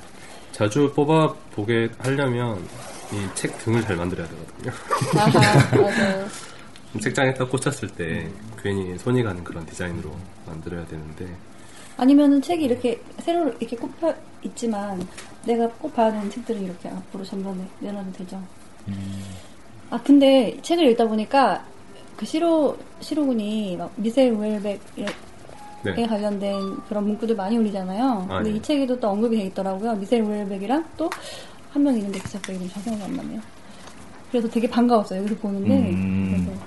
자주 뽑아 보게 하려면 이 책 등을 잘 만들어야 되거든요. 아하 맞아요. 책장에 딱 꽂혔을 때 괜히 손이 가는 그런 디자인으로 만들어야 되는데 아니면은 책이 이렇게 새로 이렇게 꼽혀 있지만 내가 꼭 봐야 되는 책들을 이렇게 앞으로 전반에 내놔도 되죠. 아 근데 책을 읽다 보니까 그 시로 시로군이 막 미셀 웰백에 네. 관련된 그런 문구들 많이 올리잖아요. 아, 근데 네. 이 책에도 또 언급이 돼 있더라고요. 미셀 웰백이랑 또 한 명 있는데 그 작가 이름 잘 생각이 안 나네요. 그래서 되게 반가웠어요. 여기서 보는데 음. 그래서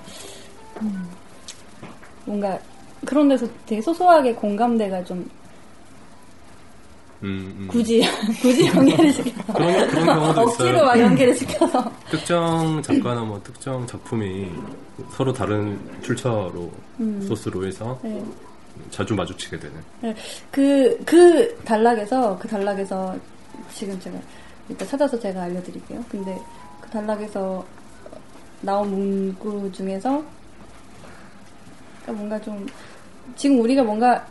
음, 뭔가 그런 데서 되게 소소하게 공감대가 좀 음, 음. 굳이 굳이 연계를 시켜서 그런 그런 경우도 억지로 있어요. 막 연계를 시켜서 특정 작가나 뭐 특정 작품이 서로 다른 출처로 음. 소스로 해서 네. 자주 마주치게 되는. 네. 그, 그 단락에서, 그 단락에서, 지금 제가, 이따 찾아서 제가 알려드릴게요. 근데 그 단락에서 나온 문구 중에서, 그러니까 뭔가 좀, 지금 우리가 뭔가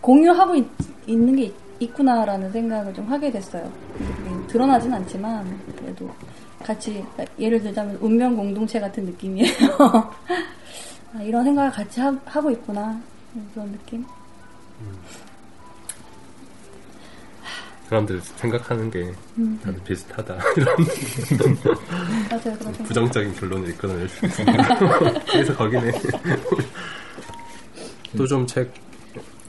공유하고 있, 는게 있, 구나라는 생각을 좀 하게 됐어요. 그게 드러나진 않지만, 그래도 같이, 그러니까 예를 들자면 운명 공동체 같은 느낌이에요. 아, 이런 생각을 같이 하, 하고 있구나. 그런 느낌? 사람들 생각하는 게 음. 다들 비슷하다 이런 맞아요. 부정적인 결론을 이끌어낼 수 있습니다. 그래서 거기네. 또 좀 책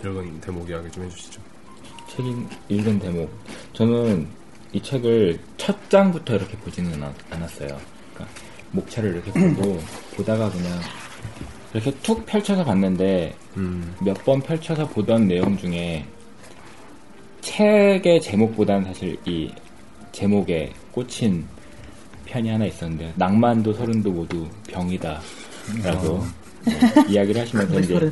읽은 대목 이야기 좀 해주시죠. 책 읽- 읽은 대목. 저는 이 책을 첫 장부터 이렇게 보지는 않- 않았어요. 그러니까 목차를 이렇게 보고 보다가 그냥 이렇게 툭 펼쳐서 봤는데 음, 몇번 펼쳐서 보던 내용 중에 책의 제목보다는 사실 이 제목에 꽂힌 편이 하나 있었는데 낭만도 서른도 모두 병이다 라고 네, 이야기를 하시면서 이제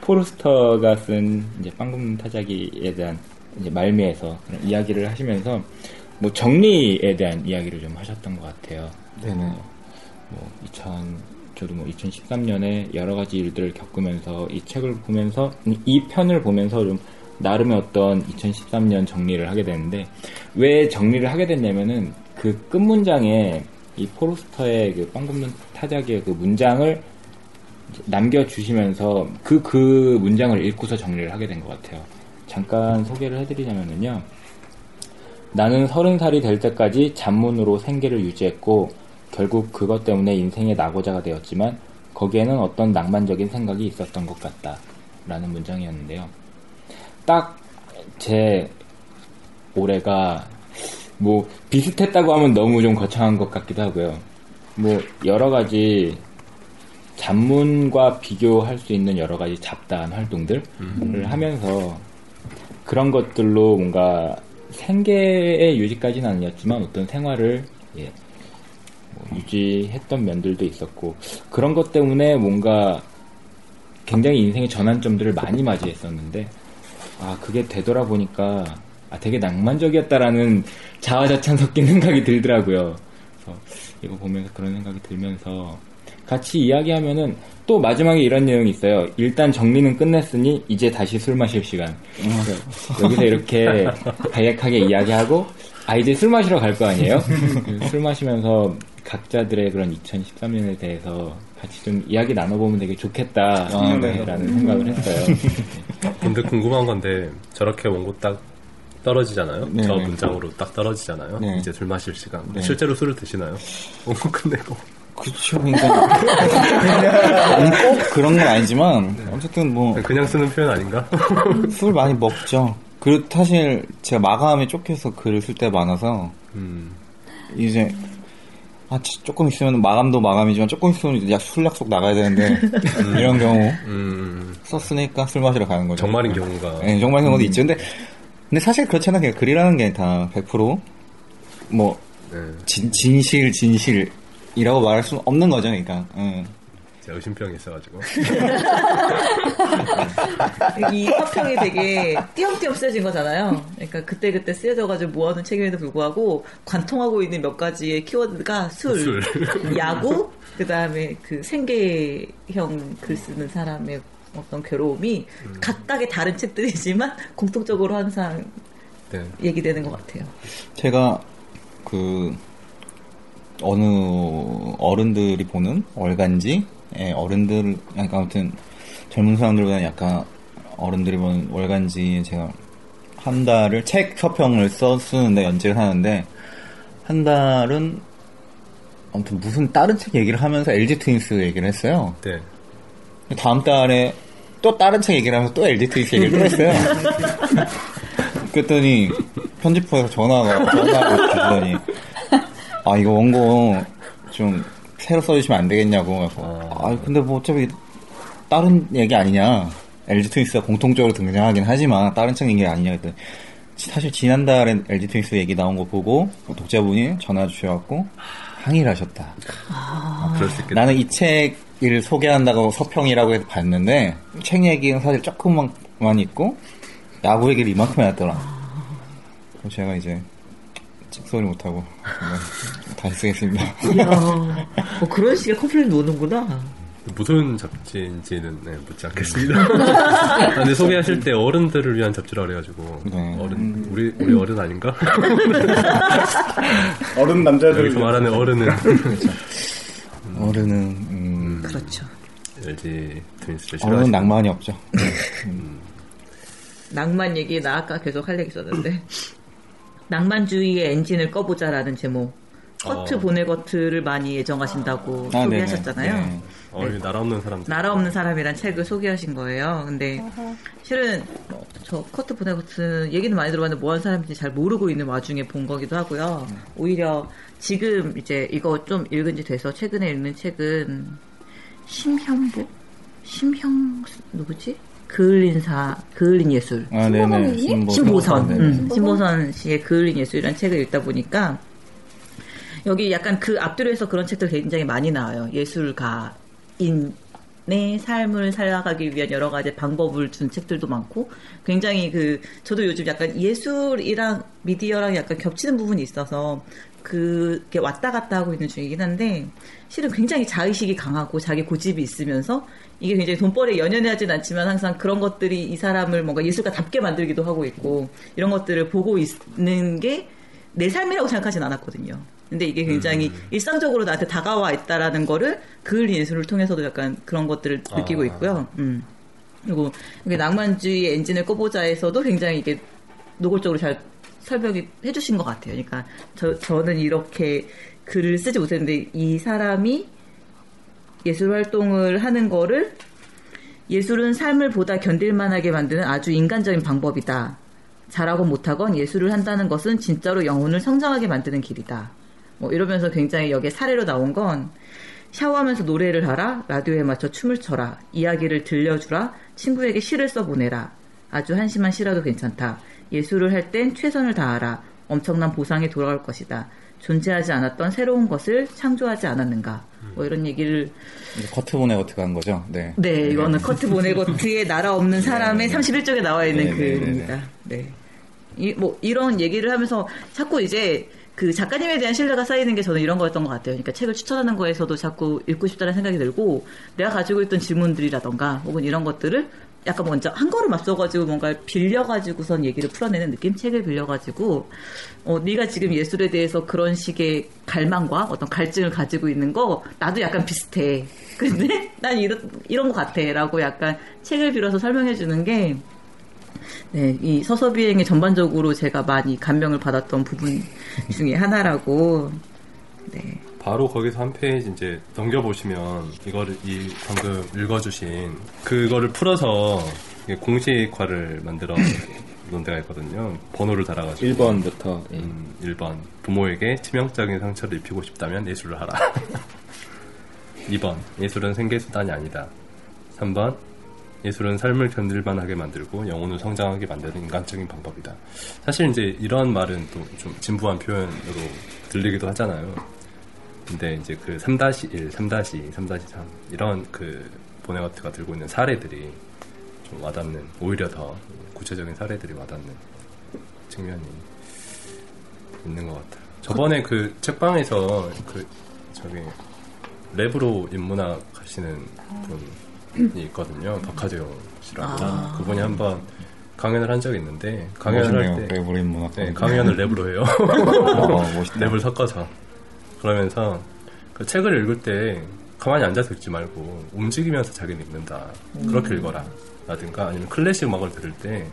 포르스터가 쓴 이제 빵 굽는 타자기에 대한 이제 말미에서 그런 이야기를 하시면서 뭐 정리에 대한 이야기를 좀 하셨던 것 같아요. 네네. 뭐 2000, 저도 뭐 2013년에 여러 가지 일들을 겪으면서 이 책을 보면서 이 편을 보면서 좀 나름의 어떤 2013년 정리를 하게 되는데 왜 정리를 하게 됐냐면은 그 끝 문장에 이 포르스터의 그 빵 굽는 타자기의 그 문장을 남겨주시면서 그, 그 문장을 읽고서 정리를 하게 된 것 같아요. 잠깐 소개를 해드리자면요. 나는 서른 살이 될 때까지 잔문으로 생계를 유지했고, 결국 그것 때문에 인생의 낙오자가 되었지만, 거기에는 어떤 낭만적인 생각이 있었던 것 같다. 라는 문장이었는데요. 딱 제 올해가 뭐 비슷했다고 하면 너무 좀 거창한 것 같기도 하고요. 뭐 여러 가지 잡문과 비교할 수 있는 여러 가지 잡다한 활동들을 하면서 그런 것들로 뭔가 생계의 유지까지는 아니었지만 어떤 생활을 예, 뭐 유지했던 면들도 있었고 그런 것 때문에 뭔가 굉장히 인생의 전환점들을 많이 맞이했었는데 아 그게 되돌아보니까 아 되게 낭만적이었다라는 자화자찬 섞인 생각이 들더라고요. 그래서 이거 보면서 그런 생각이 들면서 같이 이야기하면은 또 마지막에 이런 내용이 있어요. 일단 정리는 끝냈으니 이제 다시 술 마실 시간. 그래서 여기서 이렇게 다약하게 이야기하고 아 이제 술 마시러 갈 거 아니에요? 술 마시면서 각자들의 그런 2013년에 대해서 같이 좀 이야기 나눠보면 되게 좋겠다라는 네. 생각을 했어요. 근데 궁금한 건데 저렇게 원고 딱 떨어지잖아요. 네. 저 문장으로 딱 떨어지잖아요. 네. 이제 술 마실 시간. 네. 실제로 술을 드시나요? 원고 끝내고. 그쵸, 그러니까. 꼭 그런 건 아니지만, 어쨌든 뭐, 그냥 쓰는 표현 아닌가? 술 많이 먹죠. 그리고 사실 제가 마감에 쫓겨서 글을 쓸 때 많아서, 음. 이제, 아, 치- 조금 있으면 마감도 마감이지만 조금 있으면 이제 약- 술 약속 나가야 되는데, 이런 경우 음. 썼으니까 술 마시러 가는 거죠. 정말인 경우가. 네, 정말 경우도 있죠. 근데, 근데 사실 그렇잖아. 그냥 글이라는 게 다 100%, 뭐, 네. 진, 진실, 진실 이라고 말할 수는 없는 거죠. 그러니까. 응. 제가 의심병이 있어가지고. 이 화평이 되게 띄엄띄엄 쓰여진 거잖아요. 그러니까 그때 그때 쓰여져가지고 모아둔 책임에도 불구하고 관통하고 있는 몇 가지의 키워드가 술, 술. 야구, 그 다음에 그 생계형 글 쓰는 사람의 어떤 괴로움이 각각의 다른 책들이지만 공통적으로 항상 네. 얘기되는 것 같아요. 제가 그 어느 어른들이 보는 월간지 예, 어른들 그러니까 아무튼 젊은 사람들보다는 약간 어른들이 보는 월간지에 제가 한 달을 책 서평을 써 쓰는데 연재를 하는데 한 달은 아무튼 무슨 다른 책 얘기를 하면서 LG 트윈스 얘기를 했어요. 네. 다음 달에 또 다른 책 얘기를 하면서 또 LG 트윈스 얘기를 또 했어요. 그랬더니 편집부에서 전화가 전화가 주더니 아 이거 원고 좀 새로 써주시면 안 되겠냐고 그래서 아 근데 뭐 어차피 다른 얘기 아니냐 LG 트윈스가 공통적으로 등장하긴 하지만 다른 책 얘기 아니냐 그랬더니 사실 지난달에 LG 트윈스 얘기 나온 거 보고 독자분이 전화 주셔갖고 항의를 하셨다. 아, 그럴 수 있겠다. 나는 이 책을 소개한다고 서평이라고 해서 봤는데 책 얘기는 사실 조금만 있고 야구 얘기를 이만큼 해놨더라. 그래서 제가 이제 찍소리 못하고 다시 쓰겠습니다. 뭐 그런 식의 complain도 오는구나. 무슨 잡지인지는 네, 묻지 않겠습니다. 아, 근데 소개하실 때 어른들을 위한 잡지라 그래가지고 네. 어른 우리 우리 어른 아닌가? 어른 남자들 여기서 말하는 어른은 어른은 음, 그렇죠. LG 트윈스를 어른은 낭만이 없죠. 낭만 얘기 나 아까 계속 할 얘기 있었는데 낭만주의의 엔진을 꺼보자라는 제목 커트 어. 보네거트를 많이 예정하신다고 아, 네네. 소개하셨잖아요. 네. 어, 이 나라 없는 사람들. 나라 없는 사람이란 책을 소개하신 거예요. 근데 실은 어, 저 커트 보네거트 얘기는 많이 들어봤는데 뭐 하는 사람인지 잘 모르고 있는 와중에 본 거기도 하고요. 오히려 지금 이제 이거 좀 읽은 지 돼서 최근에 읽는 책은 심현보? 심형 누구지? 그을린 사 그을린 예술 아, 네네. 신보선. 신보선 네네. 음, 신보선 씨의 그을린 예술이라는 책을 읽다 보니까 여기 약간 그 앞뒤로해서 그런 책들 굉장히 많이 나와요. 예술가인의 삶을 살아가기 위한 여러 가지 방법을 준 책들도 많고 굉장히 그 저도 요즘 약간 예술이랑 미디어랑 약간 겹치는 부분이 있어서 그게 왔다 갔다 하고 있는 중이긴 한데 실은 굉장히 자의식이 강하고 자기 고집이 있으면서 이게 굉장히 돈벌이에 연연하진 않지만 항상 그런 것들이 이 사람을 뭔가 예술가답게 만들기도 하고 있고 이런 것들을 보고 있는 게 내 삶이라고 생각하진 않았거든요. 근데 이게 굉장히 일상적으로 나한테 다가와 있다라는 거를 그을린 예술을 통해서도 약간 그런 것들을 느끼고 아. 있고요. 음. 그리고 이게 낭만주의의 엔진을 꺼보자에서도 굉장히 이게 노골적으로 잘 설명이 해주신 것 같아요. 그러니까 저, 저는 이렇게 글을 쓰지 못했는데 이 사람이 예술 활동을 하는 거를 예술은 삶을 보다 견딜 만하게 만드는 아주 인간적인 방법이다. 잘하건 못하건 예술을 한다는 것은 진짜로 영혼을 성장하게 만드는 길이다. 뭐 이러면서 굉장히 여기에 사례로 나온 건 샤워하면서 노래를 하라, 라디오에 맞춰 춤을 춰라, 이야기를 들려주라, 친구에게 시를 써보내라. 아주 한심한 시라도 괜찮다. 예술을 할 땐 최선을 다하라. 엄청난 보상이 돌아올 것이다. 존재하지 않았던 새로운 것을 창조하지 않았는가. 뭐 이런 얘기를 커트 보네거트가 한 거죠. 네. 네, 이거는 커트 보네거트의 나라 없는 사람의 31쪽에 나와 있는 네, 네, 네, 글입니다. 네. 이, 뭐, 이런 얘기를 하면서 자꾸 이제 그 작가님에 대한 신뢰가 쌓이는 게 저는 이런 거였던 것 같아요. 그러니까 책을 추천하는 거에서도 자꾸 읽고 싶다는 생각이 들고 내가 가지고 있던 질문들이라던가 혹은 이런 것들을 약간 먼저 한 걸음 앞서가지고 뭔가 빌려가지고선 얘기를 풀어내는 느낌? 책을 빌려가지고 어, 네가 지금 예술에 대해서 그런 식의 갈망과 어떤 갈증을 가지고 있는 거 나도 약간 비슷해. 근데 난 이런 이런 것 같아라고 약간 책을 빌어서 설명해 주는 게 네, 이 서서 비행에 전반적으로 제가 많이 감명을 받았던 부분 중에 하나라고. 네. 바로 거기서 한 페이지 이제 넘겨보시면 이거를 이 방금 읽어주신 그거를 풀어서 공식화를 만들어 놓은 데가 있거든요. 번호를 달아가지고 1번부터 예. 음, 1번 부모에게 치명적인 상처를 입히고 싶다면 예술을 하라. 2번 예술은 생계수단이 아니다. 3번 예술은 삶을 견딜만하게 만들고 영혼을 성장하게 만드는 인간적인 방법이다. 사실 이제 이런 말은 또 좀 진부한 표현으로 들리기도 하잖아요. 근데 이제 그 3-1, 3-2, 3-3 이런 그 보네거트가 들고 있는 사례들이 좀 와닿는 오히려 더 구체적인 사례들이 와닿는 측면이 있는 것 같아요. 저번에 그 책방에서 그 저기 랩으로 인문학 하시는 분이 있거든요. 박하재영 씨라고 아. 그분이 한번 강연을 한 적이 있는데 강연을 할 멋있네요. 때 랩으로 인문학. 네, 강연을 랩으로 해요. 어, 멋있다. 랩을 섞어서 그러면서 그 책을 읽을 때 가만히 앉아서 읽지 말고 움직이면서 자기는 읽는다. 그렇게 읽어라. 라든가 아니면 클래식 음악을 들을 때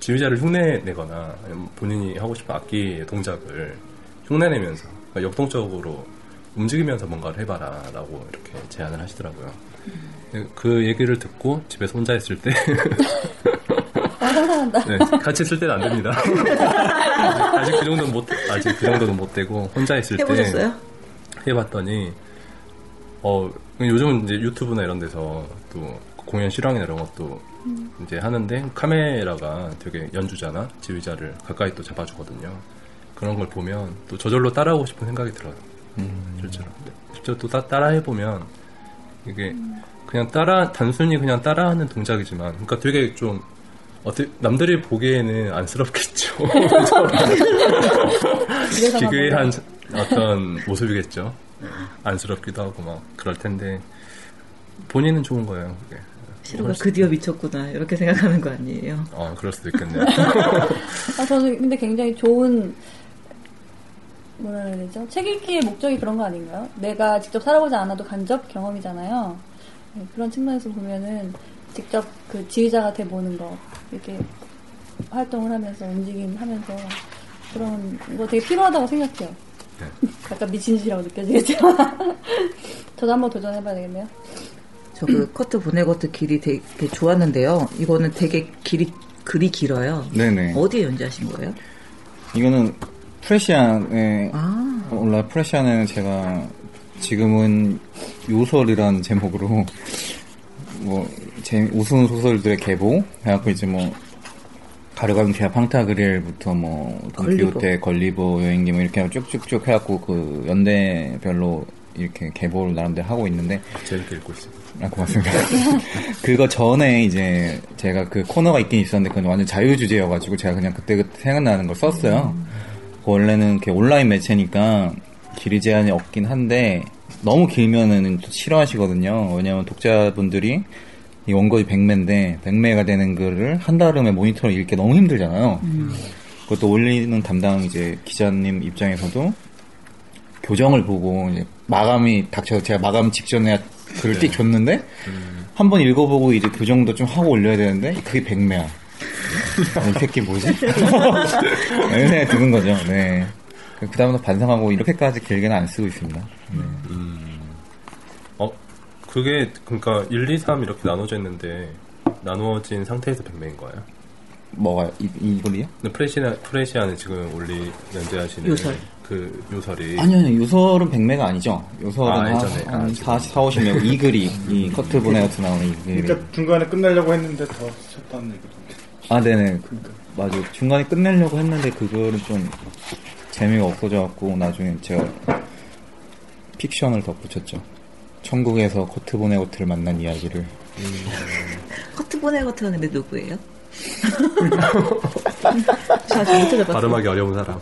지휘자를 흉내내거나 아니면 본인이 하고 싶은 악기의 동작을 흉내내면서 그러니까 역동적으로 움직이면서 뭔가를 해봐라 라고 이렇게 제안을 하시더라고요. 그 얘기를 듣고 집에서 혼자 있을 때 아. 네, 같이 있을 때는 안 됩니다. 아직 그 정도는 못, 아직 그 정도는 못 되고, 혼자 있을 때. 해보셨어요? 해봤더니, 어, 요즘은 이제 유튜브나 이런 데서 또 공연 실황이나 이런 것도 이제 하는데, 카메라가 되게 연주자나 지휘자를 가까이 또 잡아주거든요. 그런 걸 보면 또 저절로 따라하고 싶은 생각이 들어요. 실제로. 실제로 또 따, 따라해 보면, 이게 그냥 따라, 단순히 그냥 따라하는 동작이지만, 그러니까 되게 좀 어떻게 남들이 보기에는 안쓰럽겠죠. 기괴한 어떤 모습이겠죠. 안쓰럽기도 하고 막 그럴 텐데 본인은 좋은 거예요. 그게. 시루가 드디어 미쳤구나 이렇게 생각하는 거 아니에요? 어 그럴 수도 있겠네요. 아, 저는 근데 굉장히 좋은 뭐라 해야 되죠? 책 읽기의 목적이 그런 거 아닌가요? 내가 직접 살아보지 않아도 간접 경험이잖아요. 네, 그런 측면에서 보면은 직접 그 지휘자가 돼 보는 거 이렇게 활동을 하면서 움직임 하면서 그런 거 되게 필요하다고 생각해요. 약간 미친 짓이라고 느껴지겠지만 저도 한번 도전해봐야 되겠네요. 저 그 커트 보네거트 길이 되게 좋았는데요. 이거는 되게 길이 글이 길어요. 네네. 어디에 연주하신 거예요? 이거는 프레시안에 아, 원래 프레시안에는 제가 지금은 요설이라는 제목으로 뭐재 우스운 소설들의 계보 해갖고 이제 뭐 피아 팡타그릴부터 뭐 돈키호테 걸리버 여행기 뭐 이렇게 쭉쭉쭉 해갖고 그 연대별로 이렇게 계보를 나름대로 하고 있는데 재밌게 읽고 있습니다. 아, 고맙습니다. 그거 전에 이제 제가 그 코너가 있긴 있었는데 그건 완전 자유 주제여가지고 제가 그냥 그때그때 생각나는 걸 썼어요. 원래는 이렇게 온라인 매체니까 길이 제한이 없긴 한데 너무 길면은 또 싫어하시거든요. 왜냐면 독자분들이 이 원고지 100매인데 100매가 되는 글을 한 달음에 모니터로 읽기 너무 힘들잖아요. 그것도 올리는 담당 이제 기자님 입장에서도 교정을 보고 이제 마감이 닥쳐서 제가 마감 직전에 글을 띡 줬는데 한번 읽어보고 이제 교정도 좀 하고 올려야 되는데 그게 100매야. 이 새끼 뭐지? 생각이 드는 거죠. 네. 그 다음부터 반성하고 이렇게까지 길게는 안 쓰고 있습니다. 네. 어, 그게, 그러니까 1, 2, 3 이렇게 나눠져 있는데, 나누어진 상태에서 100매인 거예요? 뭐가 이, 이걸이요? 근데 프레시아, 프레시아는 지금 올리 연재하시는 요설. 그 요설이. 아니요, 아니요. 요설은 100매가 아니죠. 요설은 아, 한, 예전에. 아, 한 지금. 40, 4, 50매. 이 글이, 이 커트 보내어서 나오는 이 글이. 그러니까 중간에 끝내려고 했는데 더 쳤다는 얘기도. 아, 네네. 그러니까. 맞아. 중간에 끝내려고 했는데 그거는 좀 재미가 없어져갖고 나중에 제가 픽션을 덧붙였죠. 천국에서 커트 보네고트를 만난 이야기를. 커트 보네거트가 근데 누구예요? 찾아봤어요. 발음하기 어려운 사람.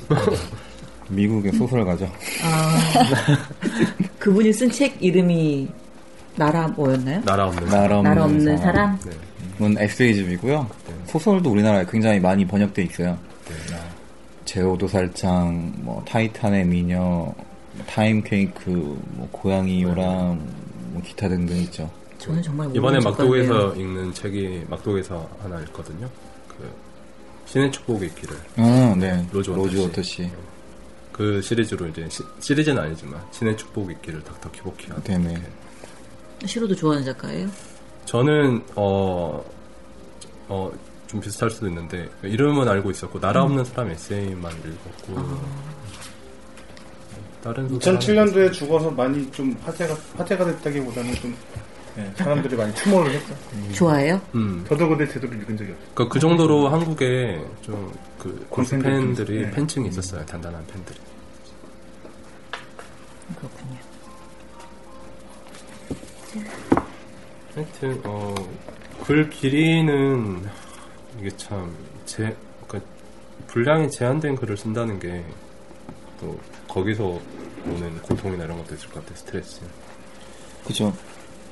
미국의 소설가죠. 아, 그분이 쓴 책 이름이 나라 뭐였나요? 나라 없는 나라 없는, 나라 없는 사람? 네. 은 에세이집이고요. 소설도 우리나라에 굉장히 많이 번역돼 있어요. 제오도살장, 뭐 타이탄의 미녀, 타임 케이크, 뭐 고양이 요람, 뭐 기타 등등 있죠. 저는 정말 이번에 작가인데요. 읽는 책이 막독에서 하나 읽거든요. 그 신의 축복의 길을. 아, 네. 로즈 로즈 워터 씨. 그 시리즈로 이제 시, 시리즈는 아니지만 신의 축복의 길을 닥터 키보키가. 네네. 시로도 좋아하는 작가예요? 저는 어, 어, 좀 비슷할 수도 있는데 이름은 알고 있었고 나라 없는 사람 에세이만 읽었고 다른 소설은 2007년도에 죽어서 많이 좀 화제가 화제가 됐다기보다는 좀 예, 사람들이 많이 추모를 했죠. 좋아해요? 음, 저도 근데 제대로 읽은 적이 없어요. 그, 그 정도로 한국에 좀그 골프 팬들이 좀 팬들이. 네. 팬층이 있었어요. 단단한 팬들이. 그렇군요. 하여튼 어, 글 길이는 이게 참 제, 그러니까 분량이 제한된 글을 쓴다는 게 또 거기서 오는 고통이나 이런 것도 있을 것 같아요. 스트레스. 그죠.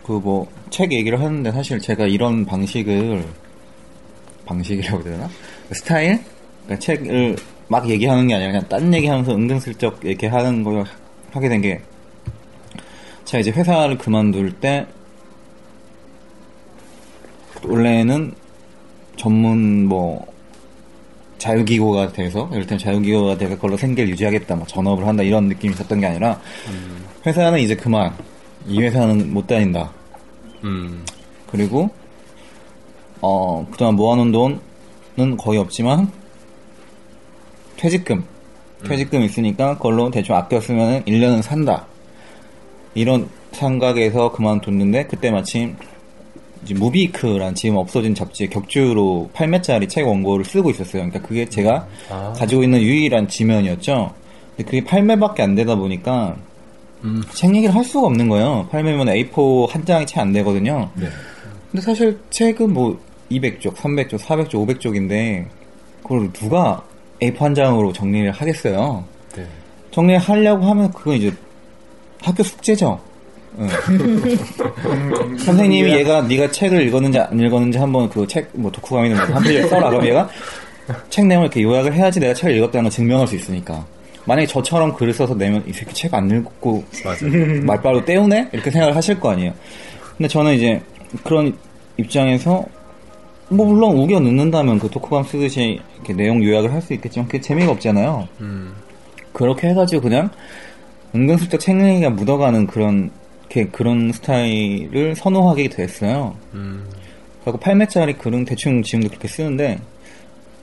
그 뭐 책 얘기를 하는데 사실 제가 이런 방식을 방식이라고 해야 되나? 스타일? 그러니까 책을 막 얘기하는 게 아니라 그냥 딴 얘기하면서 은근슬쩍 이렇게 하는 걸 하게 된 게 제가 이제 회사를 그만둘 때 원래는 전문 뭐 자유기고가 돼서 이를테면 자유기고가 돼서 그걸로 생계를 유지하겠다 뭐 전업을 한다 이런 느낌이 있었던 게 아니라 회사는 이제 그만. 이 회사는 못 다닌다. 음, 그리고 어 그동안 모아놓은 돈은 거의 없지만 퇴직금 퇴직금 있으니까 그걸로 대충 아껴 쓰면 1년은 산다. 이런 생각에서 그만뒀는데 그때 마침 무비크란 지금 없어진 잡지의 격주로 8매짜리 책 원고를 쓰고 있었어요. 그러니까 그게 제가 아. 가지고 있는 유일한 지면이었죠. 근데 그게 8매밖에 안 되다 보니까 음. 책 얘기를 할 수가 없는 거예요. 8매면 A4 한 장이 채 안 되거든요. 네. 근데 사실 책은 뭐 200쪽, 300쪽, 400쪽, 500쪽인데 그걸 누가 A4 한 장으로 정리를 하겠어요. 네. 정리를 하려고 하면 그건 이제 학교 숙제죠. 응. 선생님이 얘가 네가 책을 읽었는지 안 읽었는지 한번 그 책 뭐 독후감이든 뭐한 페이지 써라 그럼 얘가 책 내용을 이렇게 요약을 해야지 내가 책을 읽었다는 걸 증명할 수 있으니까 만약에 저처럼 글을 써서 내면 이 새끼 책 안 읽고. 말바로 때우네 이렇게 생각을 하실 거 아니에요. 근데 저는 이제 그런 입장에서 뭐 물론 우겨 넣는다면 그 독후감 쓰듯이 이렇게 내용 요약을 할 수 있겠지만 그게 재미가 없잖아요. 음, 그렇게 해가지고 그냥 은근슬쩍 책 얘기가 묻어가는 그런 이렇게 그런 스타일을 선호하게 됐어요. 음, 그리고 8매짜리 글은 대충 지금도 그렇게 쓰는데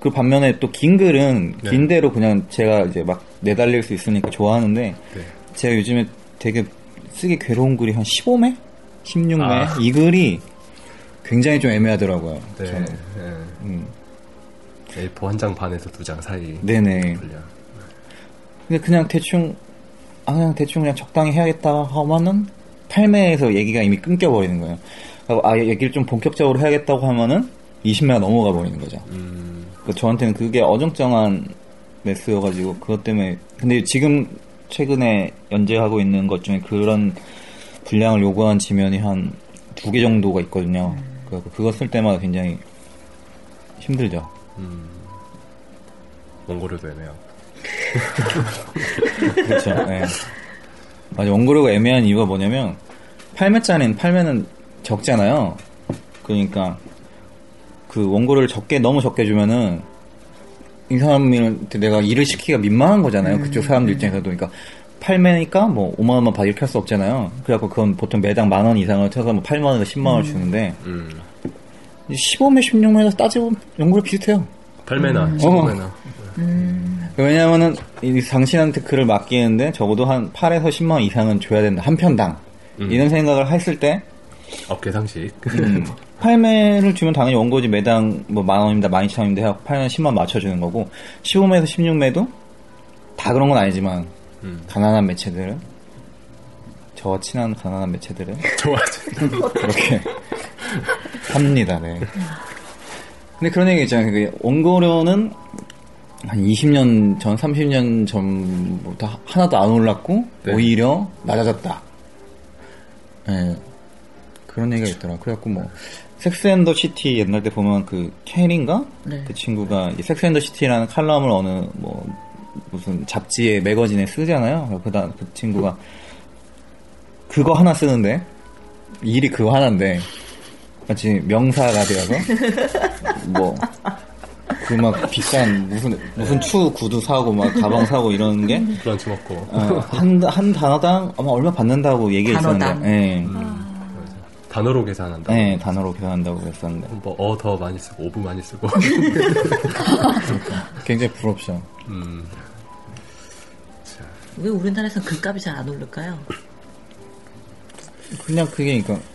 그 반면에 또 긴 글은 네. 긴 대로 그냥 제가 이제 막 내달릴 수 있으니까 좋아하는데 네. 제가 요즘에 되게 쓰기 괴로운 글이 한 15매? 16매? 아. 이 글이 굉장히 좀 애매하더라고요. 네. 저는. 네. 음. A4 한 장 반에서 두 장 사이. 네네. 분량. 근데 그냥 대충 아 그냥 대충 그냥 적당히 해야겠다 하면은 팔매에서 얘기가 이미 끊겨버리는 거예요. 아 얘기를 좀 본격적으로 해야겠다고 하면은 20매가 넘어가 버리는 거죠. 음, 그 저한테는 그게 어정쩡한 매스여가지고 그것 때문에 근데 지금 최근에 연재하고 있는 것 중에 그런 분량을 요구한 지면이 한 두 개 정도가 있거든요. 그래서 그거 쓸 때마다 굉장히 힘들죠. 음. 원고료도 애매하고. 그렇죠. 네. 맞아. 원고료가 애매한 이유가 뭐냐면 8매짜리는 8매는 적잖아요. 그러니까 그 원고료를 적게 너무 적게 주면은 이 사람한테 내가 일을 시키기가 민망한 거잖아요. 그쪽 사람들 입장에서도 그러니까 8매니까 뭐 5만 원만 받을 수 없잖아요. 그래갖고 그건 보통 매당 만 원 이상을 쳐서 뭐 8만 원에서 10만 원을 주는데 음. 15매, 16매에서 따지고 원고료 비슷해요. 8매나, 음. 15매나. 왜냐하면은 이 당신한테 글을 맡기는데 적어도 한 8에서 10만 원 이상은 줘야 된다 한 편당 음. 이런 생각을 했을 때 업계 상식. 음, 8매를 주면 당연히 원고지 매당 뭐 만 원입니다, 만 이천 원입니다 해서 8매 10만 원 맞춰 주는 거고 15매에서 16매도 다 그런 건 아니지만 음. 가난한 매체들은 저와 친한 가난한 매체들은 좋아하지. 그렇게 합니다. 네. 근데 그런 얘기 있잖아요. 그 원고료는 한 20년 전, 30년 전부터 하나도 안 올랐고 네. 오히려 낮아졌다. 예. 그런 얘기가 있더라. 그래갖고 뭐 섹스 앤 더 시티 옛날 때 보면 그 캐린가 네. 그 친구가 이 섹스 앤 더 시티라는 칼럼을 어느 뭐 무슨 잡지에 매거진에 쓰잖아요. 그다음 그 친구가 그거 하나 쓰는데 일이 그거 하나인데 마치 명사가 되어서 뭐 그 막 비싼 무슨 무슨 추 구두 사고 막 가방 사고 이런 게 브런치 먹고. 어, 한, 한 단어당 아마 얼마 받는다고 얘기했었는데, 단어당? 예. 단어로 계산한다. 예, 단어로 계산한다고 그랬었는데. 뭐, a, the 많이 쓰고, of 많이 쓰고. 굉장히 부럽죠. 음. 왜 우리나라에서는 그 값이 잘 안 오를까요? 그냥 그게, 그러니까,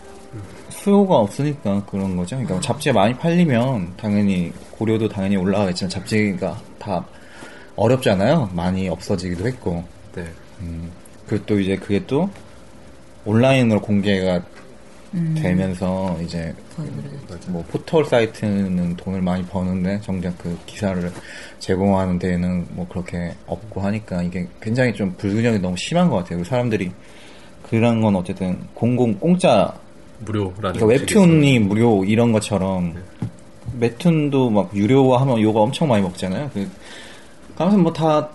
수요가 없으니까 그런 거죠. 그러니까 잡지가 많이 팔리면 당연히 고료도 당연히 올라가겠지만 잡지가 다 어렵잖아요. 많이 없어지기도 했고. 네. 음, 그리고 또 이제 그게 또 온라인으로 공개가 되면서 이제. 뭐 포털 사이트는 돈을 많이 버는데 정작 그 기사를 제공하는 데는 뭐 그렇게 없고 하니까 이게 굉장히 좀 불균형이 너무 심한 것 같아요. 사람들이 그런 건 어쨌든 공공 공짜 무료라는. 그러니까 웹툰이 무료 이런 것처럼 웹툰도 막 유료화하면 요가 엄청 많이 먹잖아요. 그 아무튼 뭐 다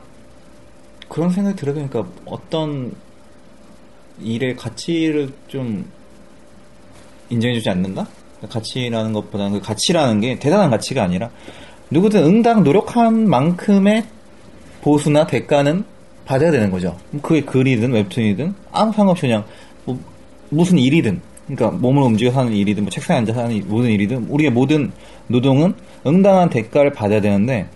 그런 생각이 들어보니까 어떤 일의 가치를 좀 인정해주지 않는다? 가치라는 것보다는 그 가치라는 게 대단한 가치가 아니라 누구든 응당 노력한 만큼의 보수나 대가는 받아야 되는 거죠. 그게 글이든 웹툰이든 아무 상관없이 그냥 뭐 무슨 일이든 그러니까 몸을 움직여 사는 일이든 뭐 책상에 앉아 사는 일, 모든 일이든 우리의 모든 노동은 응당한 대가를 받아야 되는데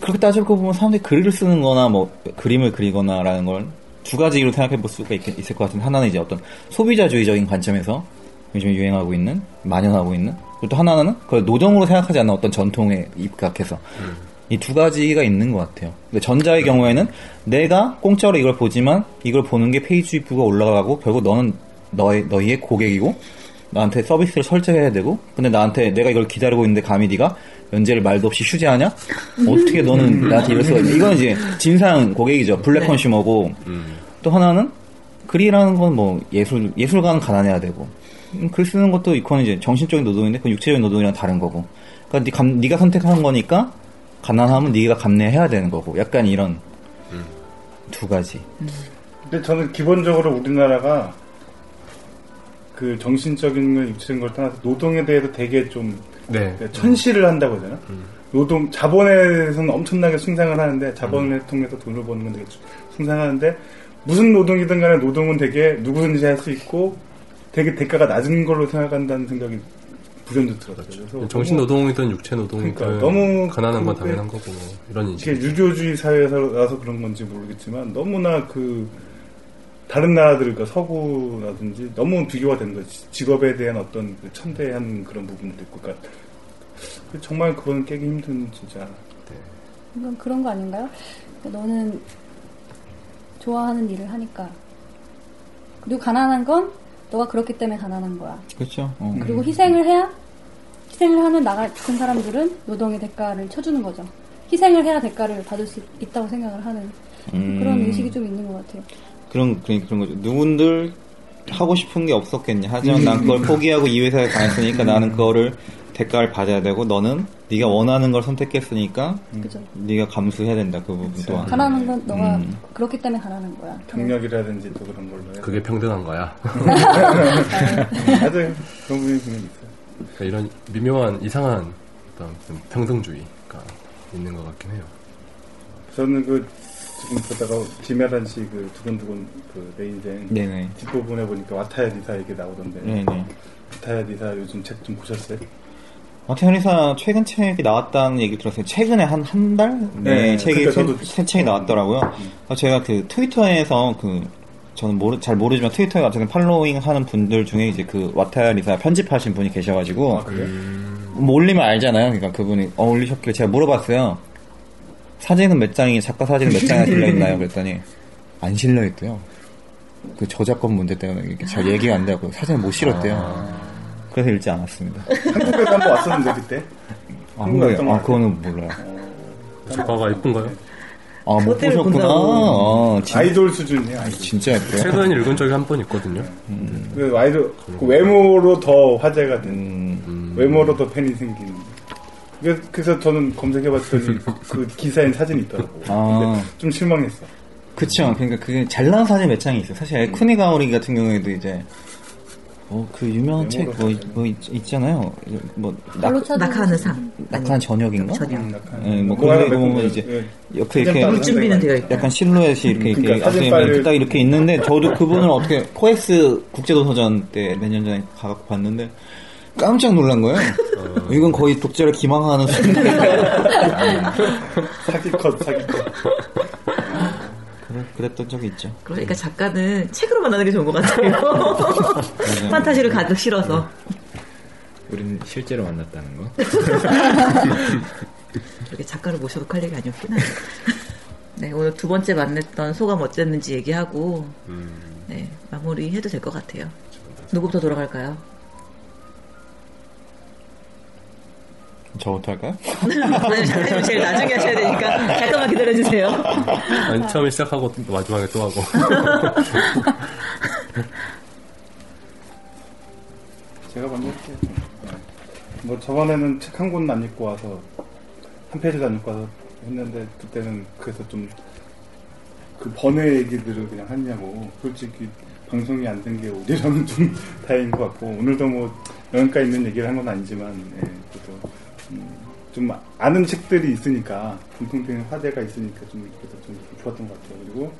그렇게 따지고 보면 사람들이 글을 쓰는 거나 뭐 그림을 그리거나라는 걸 두 가지로 생각해 볼 수가 있, 을것 같은데 하나는 이제 어떤 소비자주의적인 관점에서 요즘에 유행하고 있는 만연하고 있는 그리고 또 하나는 그걸 노동으로 생각하지 않는 어떤 전통에 입각해서 이두 가지가 있는 것 같아요. 근데 전자의 경우에는 내가 공짜로 이걸 보지만 이걸 보는 게 page view가 올라가고 결국 너는 너의 너희의 고객이고 나한테 서비스를 설정해야 되고 근데 나한테 내가 이걸 기다리고 있는데 감히 네가 연재를 말도 없이 휴재하냐? 어떻게 너는 나한테 이럴 수가 있냐? 이건 이제 진상 고객이죠. black 네. consumer고 음. 또 하나는 글이라는 건 뭐 예술 예술가는 가난해야 되고 음, 글 쓰는 것도 이건 이제 정신적인 노동인데 그 육체적인 노동이랑 다른 거고. 그러니까 네 감- 네가 선택한 거니까 가난하면 네가 감내해야 되는 거고. 약간 이런 두 가지. 근데 저는 기본적으로 우리나라가 그 정신적인 걸 육체적인 걸 떠나서 노동에 대해서 되게 좀 네. 천시를 한다고 하잖아. 노동 자본에서는 엄청나게 숭상을 하는데 자본을 통해서 돈을 버는 건 되게 숭상하는데 무슨 노동이든 간에 노동은 되게 누구든지 할 수 있고 되게 대가가 낮은 걸로 생각한다는 생각이 불현듯 들었어요. 그래서 정신 노동이든 육체 노동이든 그러니까 너무 가난한 건 그- 당연한 거고 이런 인식. 이게 유교주의 사회에서 나서 그런 건지 모르겠지만 너무나 그 다른 나라들 그 서구라든지 너무 비교가 되는 거지 직업에 대한 어떤 그 천대한 그런 부분도 있고 그러니까 그 정말 그건 깨기 힘든 진짜 이건 그런 거 아닌가요? 너는 좋아하는 일을 하니까 그리고 가난한 건 너가 그렇기 때문에 가난한 거야. 그렇죠. 어. 그리고 희생을 해야 희생을 하는 나 같은 사람들은 노동의 대가를 쳐주는 거죠. 희생을 해야 대가를 받을 수 있다고 생각을 하는 음. 그런 의식이 좀 있는 것 같아요. 그런 그런 그런 거죠. 누군들 하고 싶은 게 없었겠냐. 하지만 난 그걸 포기하고 이 회사에 다녔으니까 나는 그거를 대가를 받아야 되고 너는 네가 원하는 걸 선택했으니까 그죠. 네가 감수해야 된다 그 부분 또한. 가난한 건 너가 음. 그렇기 때문에 가난한 거야. 경력이라든지 또 그런 걸로 해서 그게 평등한 거야. 맞아요 그런 부분이 분명히 있어요 그러니까 이런 미묘한 이상한 어떤 좀 평등주의가 있는 것 같긴 해요. 저는 그 지금 보다가 김혜란 씨그 두근두근 그 내 인생 네네. 뒷부분에 보니까 와타야 리사 얘기 나오던데 네네. 와타야 리사 요즘 책 좀 보셨어요? 마태현이사 최근 책이 나왔다는 얘기 들었어요. 최근에 한 한 달? 네, 네, 책이 그러니까 새 책이 나왔더라고요. 어, 제가 그 트위터에서 그 저는 모르, 잘 모르지만 트위터에 어쨌든 팔로잉 하는 분들 중에 이제 그 와타야 리사 편집하신 분이 계셔가지고 아? 뭐 올리면 알잖아요. 그러니까 그분이 어, 올리셨길래 제가 물어봤어요. 사진은 몇 장이 작가 사진은 몇 장이 실려 있나요? 그랬더니 안 실려 있대요. 그 저작권 문제 때문에 이게 잘 얘기가 안 되고 사진을 못 실었대요. 그래서 읽지 않았습니다. 한국에서 한번 왔었는데 그때 아, 한국에 아. 그거는 몰라요. 작가가 이쁜가요? 아, 못 보셨구나. 아, 진, 아이돌 수준이에요 아이돌. 진짜 예뻐요. 최근 읽은 적이 한 번 있거든요. 그 아이돌 그 외모로 더 화제가 된 음, 외모로 더 팬이 생기는 그래서- 저는 검색해봤더니 그 기사엔 사진이 있더라고 아. 근데 좀 실망했어 그쵸. 그러니까 그게 잘 나온 사진 몇 장이 있어요. 사실 에쿠니 가오리 같은 경우에도 이제 어, 그 유명한 책 뭐, 뭐 있, 있잖아요. 뭐 낙, 낙하하는 삶. 낙한 저녁인가? 저녁. 음, 예, 뭐뭐 그런 하나 데몇 보면 군- 이제 예. 옆에 이렇게 사진 물 준비는 되어 있고. 약간 실루엣이 이렇게 이렇게 그러니까 사진 앞에 딱 이렇게 있는데 저도 그분을 어떻게 코엑스 국제도서전 때 몇 년 전에 가갖고 봤는데 깜짝 놀란 거예요. 이건 거의 독자를 기망하는 수준. 사기컷 사기컷 그래, 그랬던 적이 있죠. 그러니까 작가는 책으로 만나는 게 좋은 것 같아요. 판타지를 가득 실어서. 우린 실제로 만났다는 거. 이렇게 작가를 모셔도 할 얘기 아니었구나. 네, 오늘 두 번째 만났던 소감 어땠는지 얘기하고, 네, 마무리 해도 될 것 같아요. 누구부터 돌아갈까요? 저부터 할까요? 아니, 작가님 제일 나중에 하셔야 되니까, 잠깐만 기다려주세요. 아니, 처음에 시작하고 마지막에 또 하고. 제가 먼저 할게요 네. 뭐 저번에는 책 한 권은 안 읽고 와서 한 페이지도 안 읽고 와서 했는데 그때는 그래서 좀 그 번외 얘기들을 그냥 하냐고 솔직히 방송이 안 된 게 오히려는 좀 다행인 것 같고 오늘도 뭐 영양가 있는 얘기를 한 건 아니지만 예, 그래도 음, 좀 아는 책들이 있으니까 공통된 화제가 있으니까 좀 그래서 좀 좋았던 것 같아요 그리고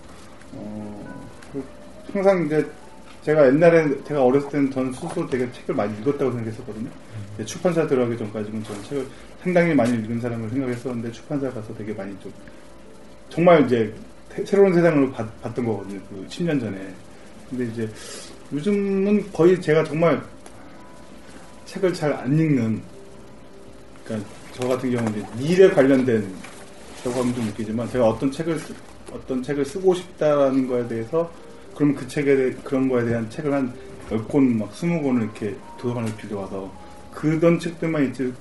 어, 그 항상 이제 제가 옛날에 제가 어렸을 때는 저는 스스로 되게 책을 많이 읽었다고 생각했었거든요. 출판사 들어가기 전까지는 저는 책을 상당히 많이 읽은 사람을 생각했었는데 출판사 가서 되게 많이 좀 정말 이제 태- 새로운 세상을 봤, 봤던 거거든요. 그 10년 전에. 근데 이제 요즘은 거의 제가 정말 책을 잘 안 읽는 그러니까 저 같은 경우는 이제 일에 관련된 좀 웃기지만 제가 어떤 책을 쓰, 어떤 책을 쓰고 싶다라는 거에 대해서 그럼 그 책에 대해 그런 거에 대한 책을 한 10권 막 20권을 이렇게 도서관에 빌려와서 그던 책들만 있지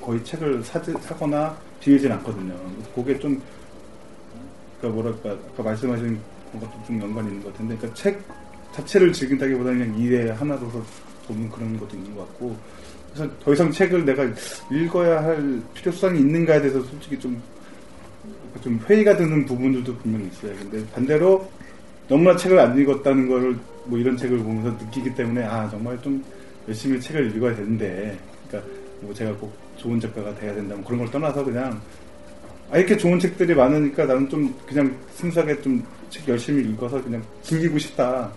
거의 책을 사지, 사거나 빌리진 않거든요. 그게 좀 그러니까 뭐랄까 아까 말씀하신 것도 좀 연관이 있는 것 같은데 그러니까 책 자체를 즐긴다기보다는 그냥 일의 하나로서 보는 그런 것도 있는 것 같고 그래서 더 이상 책을 내가 읽어야 할 필요성이 있는가에 대해서 솔직히 좀, 좀 회의가 드는 부분들도 분명히 있어요. 근데 반대로 너무나 책을 안 읽었다는 거를 뭐 이런 책을 보면서 느끼기 때문에 아 정말 좀 열심히 책을 읽어야 되는데 그러니까 뭐 제가 꼭 좋은 작가가 돼야 된다 뭐 그런 걸 떠나서 그냥 아 이렇게 좋은 책들이 많으니까 나는 좀 그냥 순수하게 좀 책 열심히 읽어서 그냥 즐기고 싶다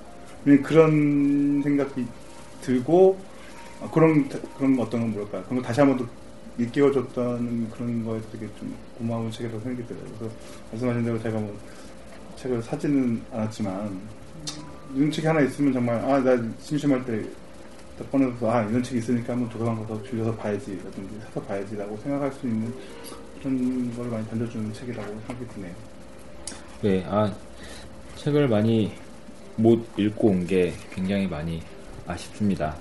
그냥 그런 생각이 들고 아, 그런 그런 어떤 건 뭐랄까 그런 거 다시 한번 더 일깨워줬다는 그런 거에 되게 좀 고마운 책이라고 생각이 들어요. 그래서 말씀하신 대로 제가 뭐 책을 사지는 않았지만 이런 책이 하나 있으면 정말 아 나 심심할 때 딱 꺼내서 아 이런 책이 있으니까 한번 도서관 가서 빌려서 봐야지 라든지 사서 봐야지라고 생각할 수 있는 그런 걸 많이 던져주는 책이라고 생각이 드네요. 네, 아, 책을 많이 못 읽고 온 게 굉장히 많이 아쉽습니다.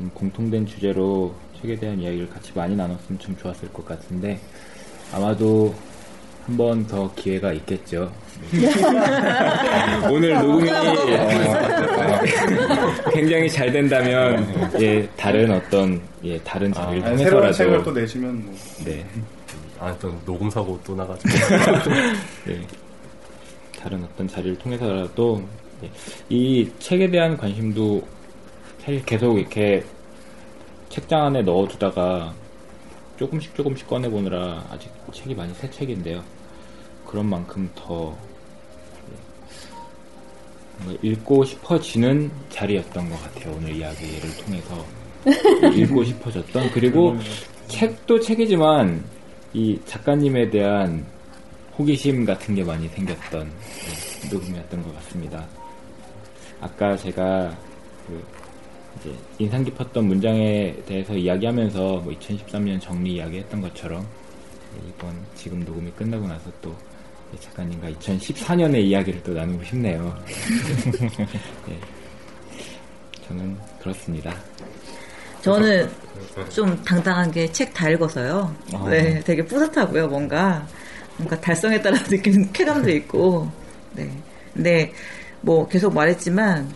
예. 음, 공통된 주제로 책에 대한 이야기를 같이 많이 나눴으면 참 좋았을 것 같은데, 아마도 한 번 더 기회가 있겠죠. 네. 오늘 녹음이 어, 굉장히 잘 된다면, 예, 다른 어떤, 예, 다른 자리를 아니, 새로운 통해서라도. 책을 또 내시면 뭐 네. 아, 또 녹음 사고 또 나가지고. 네. 다른 어떤 자리를 통해서라도 네. 이 책에 대한 관심도 사실 계속 이렇게 책장 안에 넣어두다가 조금씩 조금씩 꺼내보느라 아직 책이 많이 새 책인데요. 그런 만큼 더 읽고 싶어지는 자리였던 것 같아요. 오늘 이야기를 통해서 읽고 싶어졌던 그리고 책도 책이지만 이 작가님에 대한 호기심 같은 게 많이 생겼던 네, 녹음이었던 것 같습니다. 아까 제가 그 이제 인상 깊었던 문장에 대해서 이야기하면서 뭐 2013년 정리 이야기했던 것처럼 네, 이번 지금 녹음이 끝나고 나서 또 네, 작가님과 2014년의 이야기를 또 나누고 싶네요. 네, 저는 그렇습니다. 저는 좀 당당한 게 책 다 읽어서요. 아. 네, 되게 뿌듯하고요. 뭔가 뭔가 달성했다는 느끼는 쾌감도 있고. 네. 근데 뭐 계속 말했지만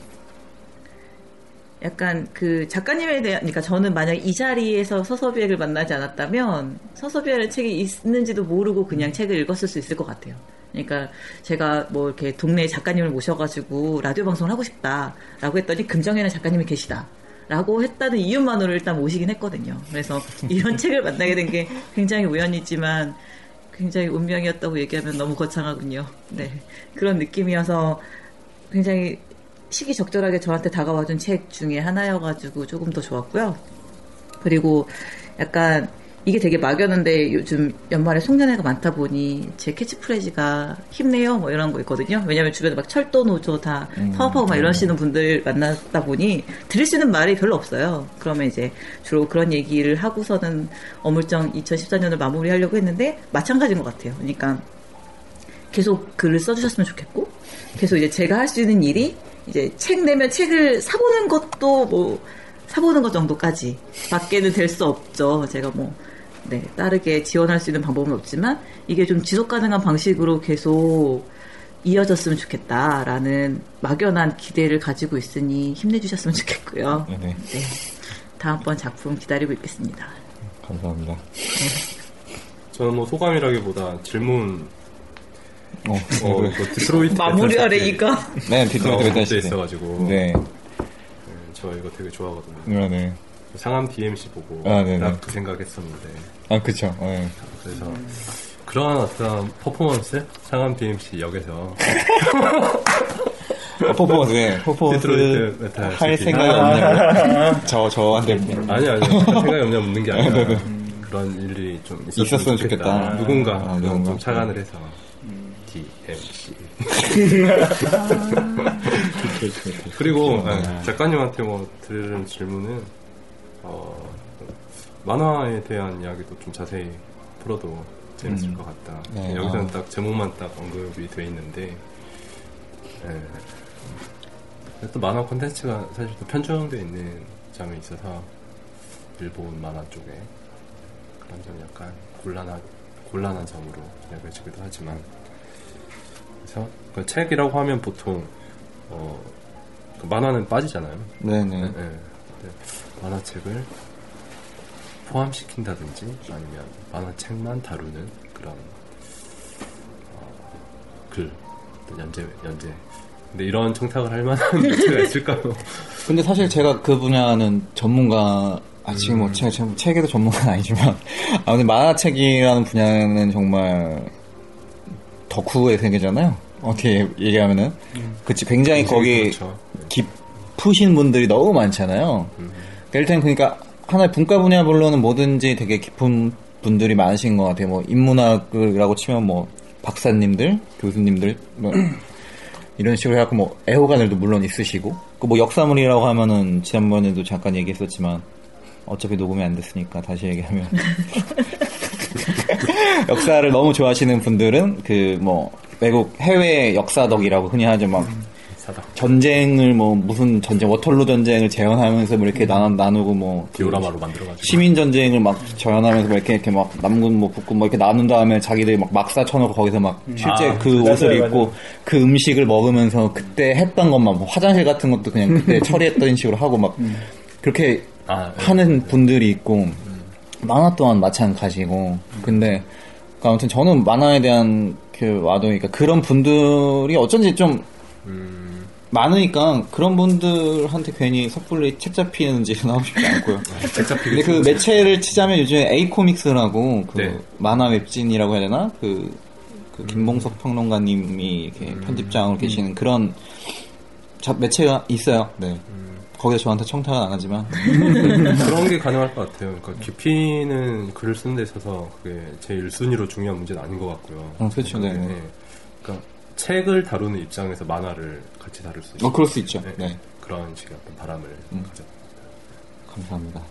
약간 그 작가님에 대한 그러니까 저는 만약 이 자리에서 서서비액을 만나지 않았다면 서서비라는 책이 있는지도 모르고 그냥 책을 읽었을 수 있을 것 같아요. 그러니까 제가 뭐 이렇게 동네 작가님을 모셔가지고 라디오 방송을 하고 싶다라고 했더니 금정에는 작가님이 계시다. 라고 했다는 이유만으로 일단 모시긴 했거든요. 그래서 이런 책을 만나게 된 게 굉장히 우연이지만 굉장히 운명이었다고 얘기하면 너무 거창하군요. 네. 그런 느낌이어서 굉장히 시기 적절하게 저한테 다가와준 책 중에 하나여가지고 조금 더 좋았고요. 그리고 약간 이게 되게 막연한데 요즘 연말에 송년회가 많다 보니 제 캐치프레이즈가 힘내요 뭐 이런 거 있거든요. 왜냐면 주변에 막 철도 노조 다 음, 사업하고 막 네. 이러시는 분들 만나다 보니 들을 수 있는 말이 별로 없어요. 그러면 이제 주로 그런 얘기를 하고서는 어물정 2014년을 마무리하려고 했는데 마찬가지인 것 같아요. 그러니까 계속 글을 써주셨으면 좋겠고 계속 이제 제가 할 수 있는 일이 이제 책 내면 책을 사보는 것도 뭐 사보는 것 정도까지 밖에는 될 수 없죠. 제가 뭐 네, 다르게 지원할 수 있는 방법은 없지만 이게 좀 지속 가능한 방식으로 계속 이어졌으면 좋겠다라는 막연한 기대를 가지고 있으니 힘내주셨으면 좋겠고요. 네네. 네, 다음번 작품 기다리고 있겠습니다. 감사합니다. 저는 뭐 소감이라기보다 질문, 어, 어, 그 디트로이트 마무리하래니까. 네, 디트로이트 메탈 돼 시티. 있어가지고. 네. 네, 저 이거 되게 좋아하거든요. 네, 네. 상암 DMC 보고 아, 그 생각했었는데 아, 그쵸. 네. 그래서 그런 어떤 퍼포먼스 상암 DMC 역에서 어, 퍼포먼스, 네. 퍼포먼스 할 시티. 생각이 없냐고. 저, 저한테. 아니 아니 생각이 없냐 묻는 게 아니라 그런 일이 좀 있었으면, 있었으면 좋겠다. 좋겠다. 누군가, 아, 좀 누군가. 착안을 해서 DMC 그리고 네, 작가님한테 뭐 드리는 질문은 어, 만화에 대한 이야기도 좀 자세히 풀어도 재밌을 음. 것 같다. 네, 여기서는 아. 딱 제목만 딱 언급이 돼 있는데 예. 또 만화 콘텐츠가 사실 또 편중되어 있는 점이 있어서 일본 만화 쪽에 그런 점이 약간 곤란한 곤란한 점으로 여겨지기도 하지만 그래서 그 책이라고 하면 보통 어, 그 만화는 빠지잖아요. 네네. 네, 네. 근데 만화책을 포함시킨다든지 아니면 만화책만 다루는 그런 어, 글, 연재, 연재. 근데 이런 청탁을 할 만한 매체가 있을까요? 근데 사실 제가 그 분야는 전문가, 아, 지금 뭐, 책, 책- 책에도 전문가는 아니지만, 아, 근데 만화책이라는 분야는 정말 덕후의 세계잖아요. 어떻게 얘기하면은. 그치, 굉장히 거기 그렇죠. 깊으신 분들이 너무 많잖아요. 그러니까 일단 그러니까 하나의 분과 분야별로는 뭐든지 되게 깊은 분들이 많으신 것 같아요. 뭐 인문학이라고 치면 뭐 박사님들, 교수님들, 뭐 이런 식으로 해갖고 뭐 애호가들도 물론 있으시고 그 뭐 역사물이라고 하면은 지난번에도 잠깐 얘기했었지만 어차피 녹음이 안 됐으니까 다시 얘기하면 역사를 너무 좋아하시는 분들은 그 뭐 외국 해외 역사덕이라고 흔히 하죠 막 사닥. 전쟁을 뭐 무슨 전쟁 워털루 전쟁을 재현하면서 뭐 이렇게 나눠 나누고 뭐 디오라마로 만들어가지고. 시민 전쟁을 막 재현하면서 뭐 이렇게 이렇게 막 남군 뭐 북군 뭐 이렇게 나눈 다음에 자기들이 막 막사 쳐놓고 거기서 막 실제 아, 그 맞아요, 옷을 맞아요. 입고 그 음식을 먹으면서 그때 했던 것만 뭐 화장실 같은 것도 그냥 그때 처리했던 식으로 하고 막 그렇게 아, 네. 하는 분들이 있고 만화 또한 마찬가지고 근데 그러니까 아무튼 저는 만화에 대한 그 와동이니까 그런 분들이 어쩐지 좀 음, 많으니까 그런 분들한테 괜히 섣불리 책 잡히는지 하고 싶지 않고요. 근데 그 매체를 치자면 요즘에 A 코믹스라고 그 네. 만화 웹진이라고 해야 되나 그, 그 김봉석 평론가님이 이렇게 편집장으로 계시는 그런 자- 매체가 있어요. 네. 거기서 저한테 청탁은 안 하지만 그런 게 가능할 것 같아요. 그러니까 깊이는 글을 쓰는 데 있어서 그게 제 1순위로 중요한 문제는 아닌 것 같고요. 어, 그렇죠. 네, 네. 그러니까 책을 다루는 입장에서 만화를 같이 다룰 수 있어요. 어 그럴 수 있죠. 네. 그런 식의 어떤 바람을 음. 가져. 감사합니다.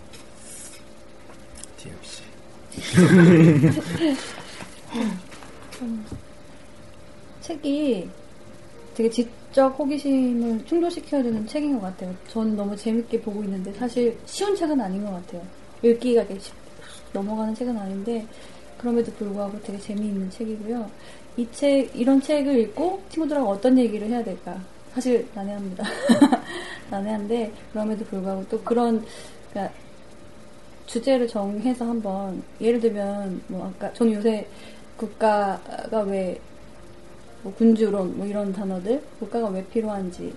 DMC. 책이 되게 지 적 호기심을 충족시켜야 되는 책인 것 같아요. 저는 너무 재밌게 보고 있는데 사실 쉬운 책은 아닌 것 같아요. 읽기가 되게 쉽- 넘어가는 책은 아닌데 그럼에도 불구하고 되게 재미있는 책이고요. 이 책, 이런 책을 읽고 친구들하고 어떤 얘기를 해야 될까? 사실 난해합니다. 난해한데 그럼에도 불구하고 또 그런 그러니까 주제를 정해서 한번 예를 들면 뭐 아까 저는 요새 국가가 왜 뭐 군주론 뭐 이런 단어들 국가가 왜 필요한지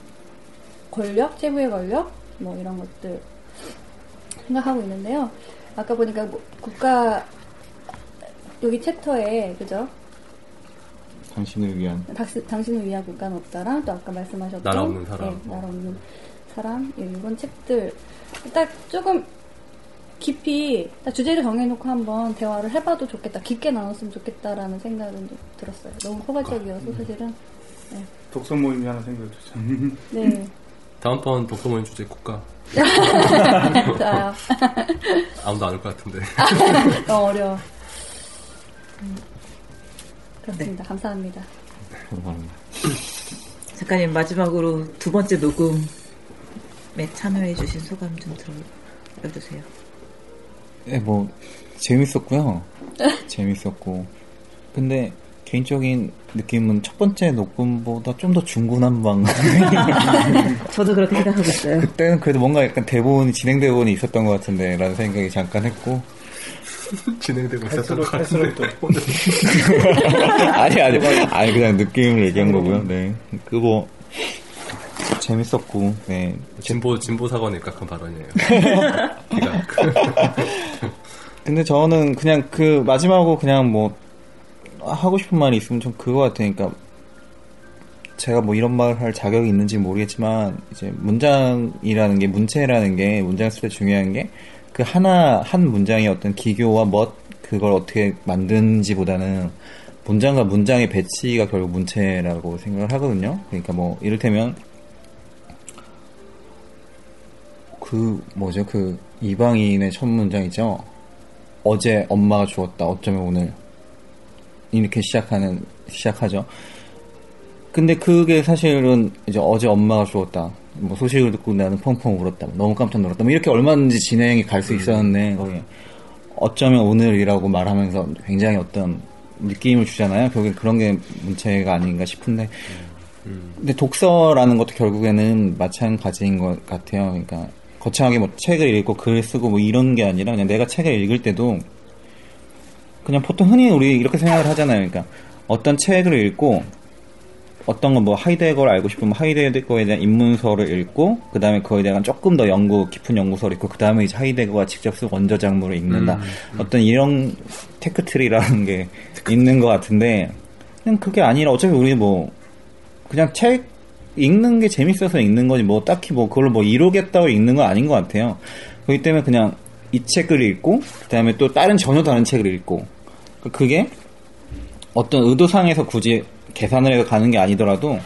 권력 최후의 권력 뭐 이런 것들 생각하고 있는데요. 아까 보니까 뭐 국가 여기 챕터에 그죠? 당신을 위한 당신, 당신을 위한 국가는 없다랑 또 아까 말씀하셨던 나라 없는 사람. 네, 나라 없는 사람 예, 이런 책들 딱 조금 깊이 딱 주제를 정해놓고 한번 대화를 해봐도 좋겠다. 깊게 나눴으면 좋겠다라는 생각은 좀 들었어요. 너무 포괄적이어서 사실은 독서 모임이 하나 생겼죠. 네. 다음번 독서 모임 주제 국가. 자, 아무도 안 올 것 같은데. 너무 어려워. 음, 그렇습니다. 감사합니다. 감사합니다. 작가님 마지막으로 두 번째 녹음에 참여해주신 소감 좀 들어주세요. 네, 뭐 재밌었고요. 재밌었고. 근데 개인적인 느낌은 첫 번째 녹음보다 좀 더 중구난방. 저도 그렇게 생각하고 있어요. 그때는 그래도 뭔가 약간 대본이 진행 대본이 있었던 것 같은데 라는 생각이 잠깐 했고. 진행되고 있었던 것 할수록, 같은데. 아니 아니 아니 그냥 느낌을 얘기한 거고요. 네. 그거 재밌었고. 네. 진보 진보 사관에 입각한 발언이에요. 근데 저는 그냥 그 마지막으로 그냥 뭐 하고 싶은 말이 있으면 좀 그거 같으니까 제가 뭐 이런 말 할 자격이 있는지 모르겠지만 이제 문장이라는 게 문체라는 게 문장 쓸 때 중요한 게 그 하나 한 문장의 어떤 기교와 멋 그걸 어떻게 만드는지보다는 문장과 문장의 배치가 결국 문체라고 생각을 하거든요. 그러니까 뭐 이를테면 그 뭐죠 그 이방인의 첫 문장 이죠. 어제 엄마가 죽었다. 어쩌면 오늘 이렇게 시작하는 시작하죠. 근데 그게 사실은 이제 어제 엄마가 죽었다. 뭐 소식을 듣고 나는 펑펑 울었다. 너무 깜짝 놀랐다. 뭐 이렇게 얼마든지 진행이 갈 수 있었는데 거기 어쩌면 오늘이라고 말하면서 굉장히 어떤 느낌을 주잖아요. 결국에 그런 게 문체가 아닌가 싶은데 근데 독서라는 것도 결국에는 마찬가지인 것 같아요. 그러니까 거창하게 뭐 책을 읽고 글 쓰고 뭐 이런 게 아니라 그냥 내가 책을 읽을 때도 그냥 보통 흔히 우리 이렇게 생각을 하잖아요. 그러니까 어떤 책을 읽고 어떤 건 뭐 하이데거를 알고 싶으면 하이데거에 대한 입문서를 읽고 그 다음에 그거에 대한 조금 더 연구 깊은 연구서를 읽고 그 다음에 이제 하이데거가 직접 쓴 원저 작물을 읽는다. 어떤 이런 테크트리라는 게 있는 것 같은데 그냥 그게 아니라 어차피 우리 뭐 그냥 책 읽는 게 재밌어서 읽는 거지 뭐 딱히 뭐 그걸로 뭐 이루겠다고 읽는 건 아닌 것 같아요. 그렇기 때문에 그냥 이 책을 읽고 그다음에 또 다른 전혀 다른 책을 읽고 그게 어떤 의도상에서 굳이 계산을 해서 가는 게 아니더라도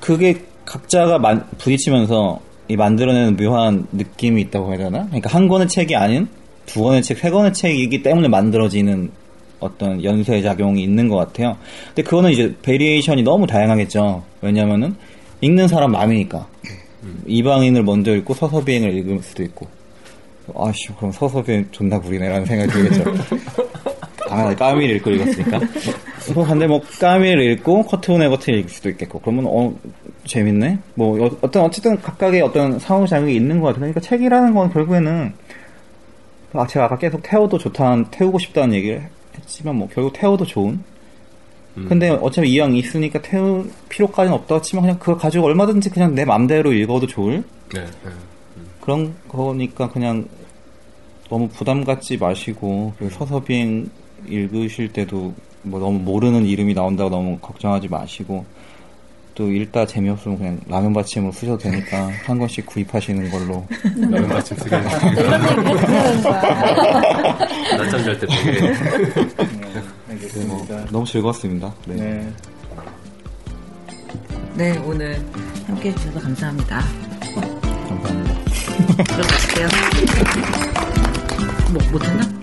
그게 각자가 만- 부딪히면서 이 만들어내는 묘한 느낌이 있다고 해야 되나? 그러니까 한 권의 책이 아닌 두 권의 책, 세 권의 책이기 때문에 만들어지는 어떤 연쇄 작용이 있는 것 같아요. 근데 그거는 이제 variation이 너무 다양하겠죠. 왜냐면은 읽는 사람 마음이니까. 이방인을 먼저 읽고 서서 비행을 읽을 수도 있고. 아씨, 그럼 서서 비행 존나 구리네라는 생각이 들겠죠. 아, 카뮈를 읽고 읽었으니까. 또 근데 뭐 카뮈를 읽고 커트 보네거트를 읽을 수도 있겠고. 그러면 어 재밌네. 뭐 어- 어떤 어쨌든 각각의 어떤 상호 작용이 있는 것 같아요. 그러니까 책이라는 건 결국에는 아 제가 아까 계속 태워도 좋다, 태우고 싶다는 얘기를 했지만 뭐 결국 태워도 좋은. 근데 어차피 이왕 있으니까 태울 필요까지는 없다고 치면 그냥 그거 가지고 얼마든지 그냥 내 맘대로 읽어도 좋을 네, 네. 그런 거니까 그냥 너무 부담 갖지 마시고 그리고 서서 비행 읽으실 때도 뭐 너무 모르는 이름이 나온다고 너무 걱정하지 마시고 또 읽다 재미없으면 그냥 라면 받침으로 쓰셔도 되니까 한 권씩 구입하시는 걸로 라면 받침 거야. 낮잠 잘때 되게 네, 뭐 너무 즐거웠습니다. 네. 네. 네, 오늘 함께 해주셔서 감사합니다. 감사합니다. 들어갈게요. 뭐, 못했나?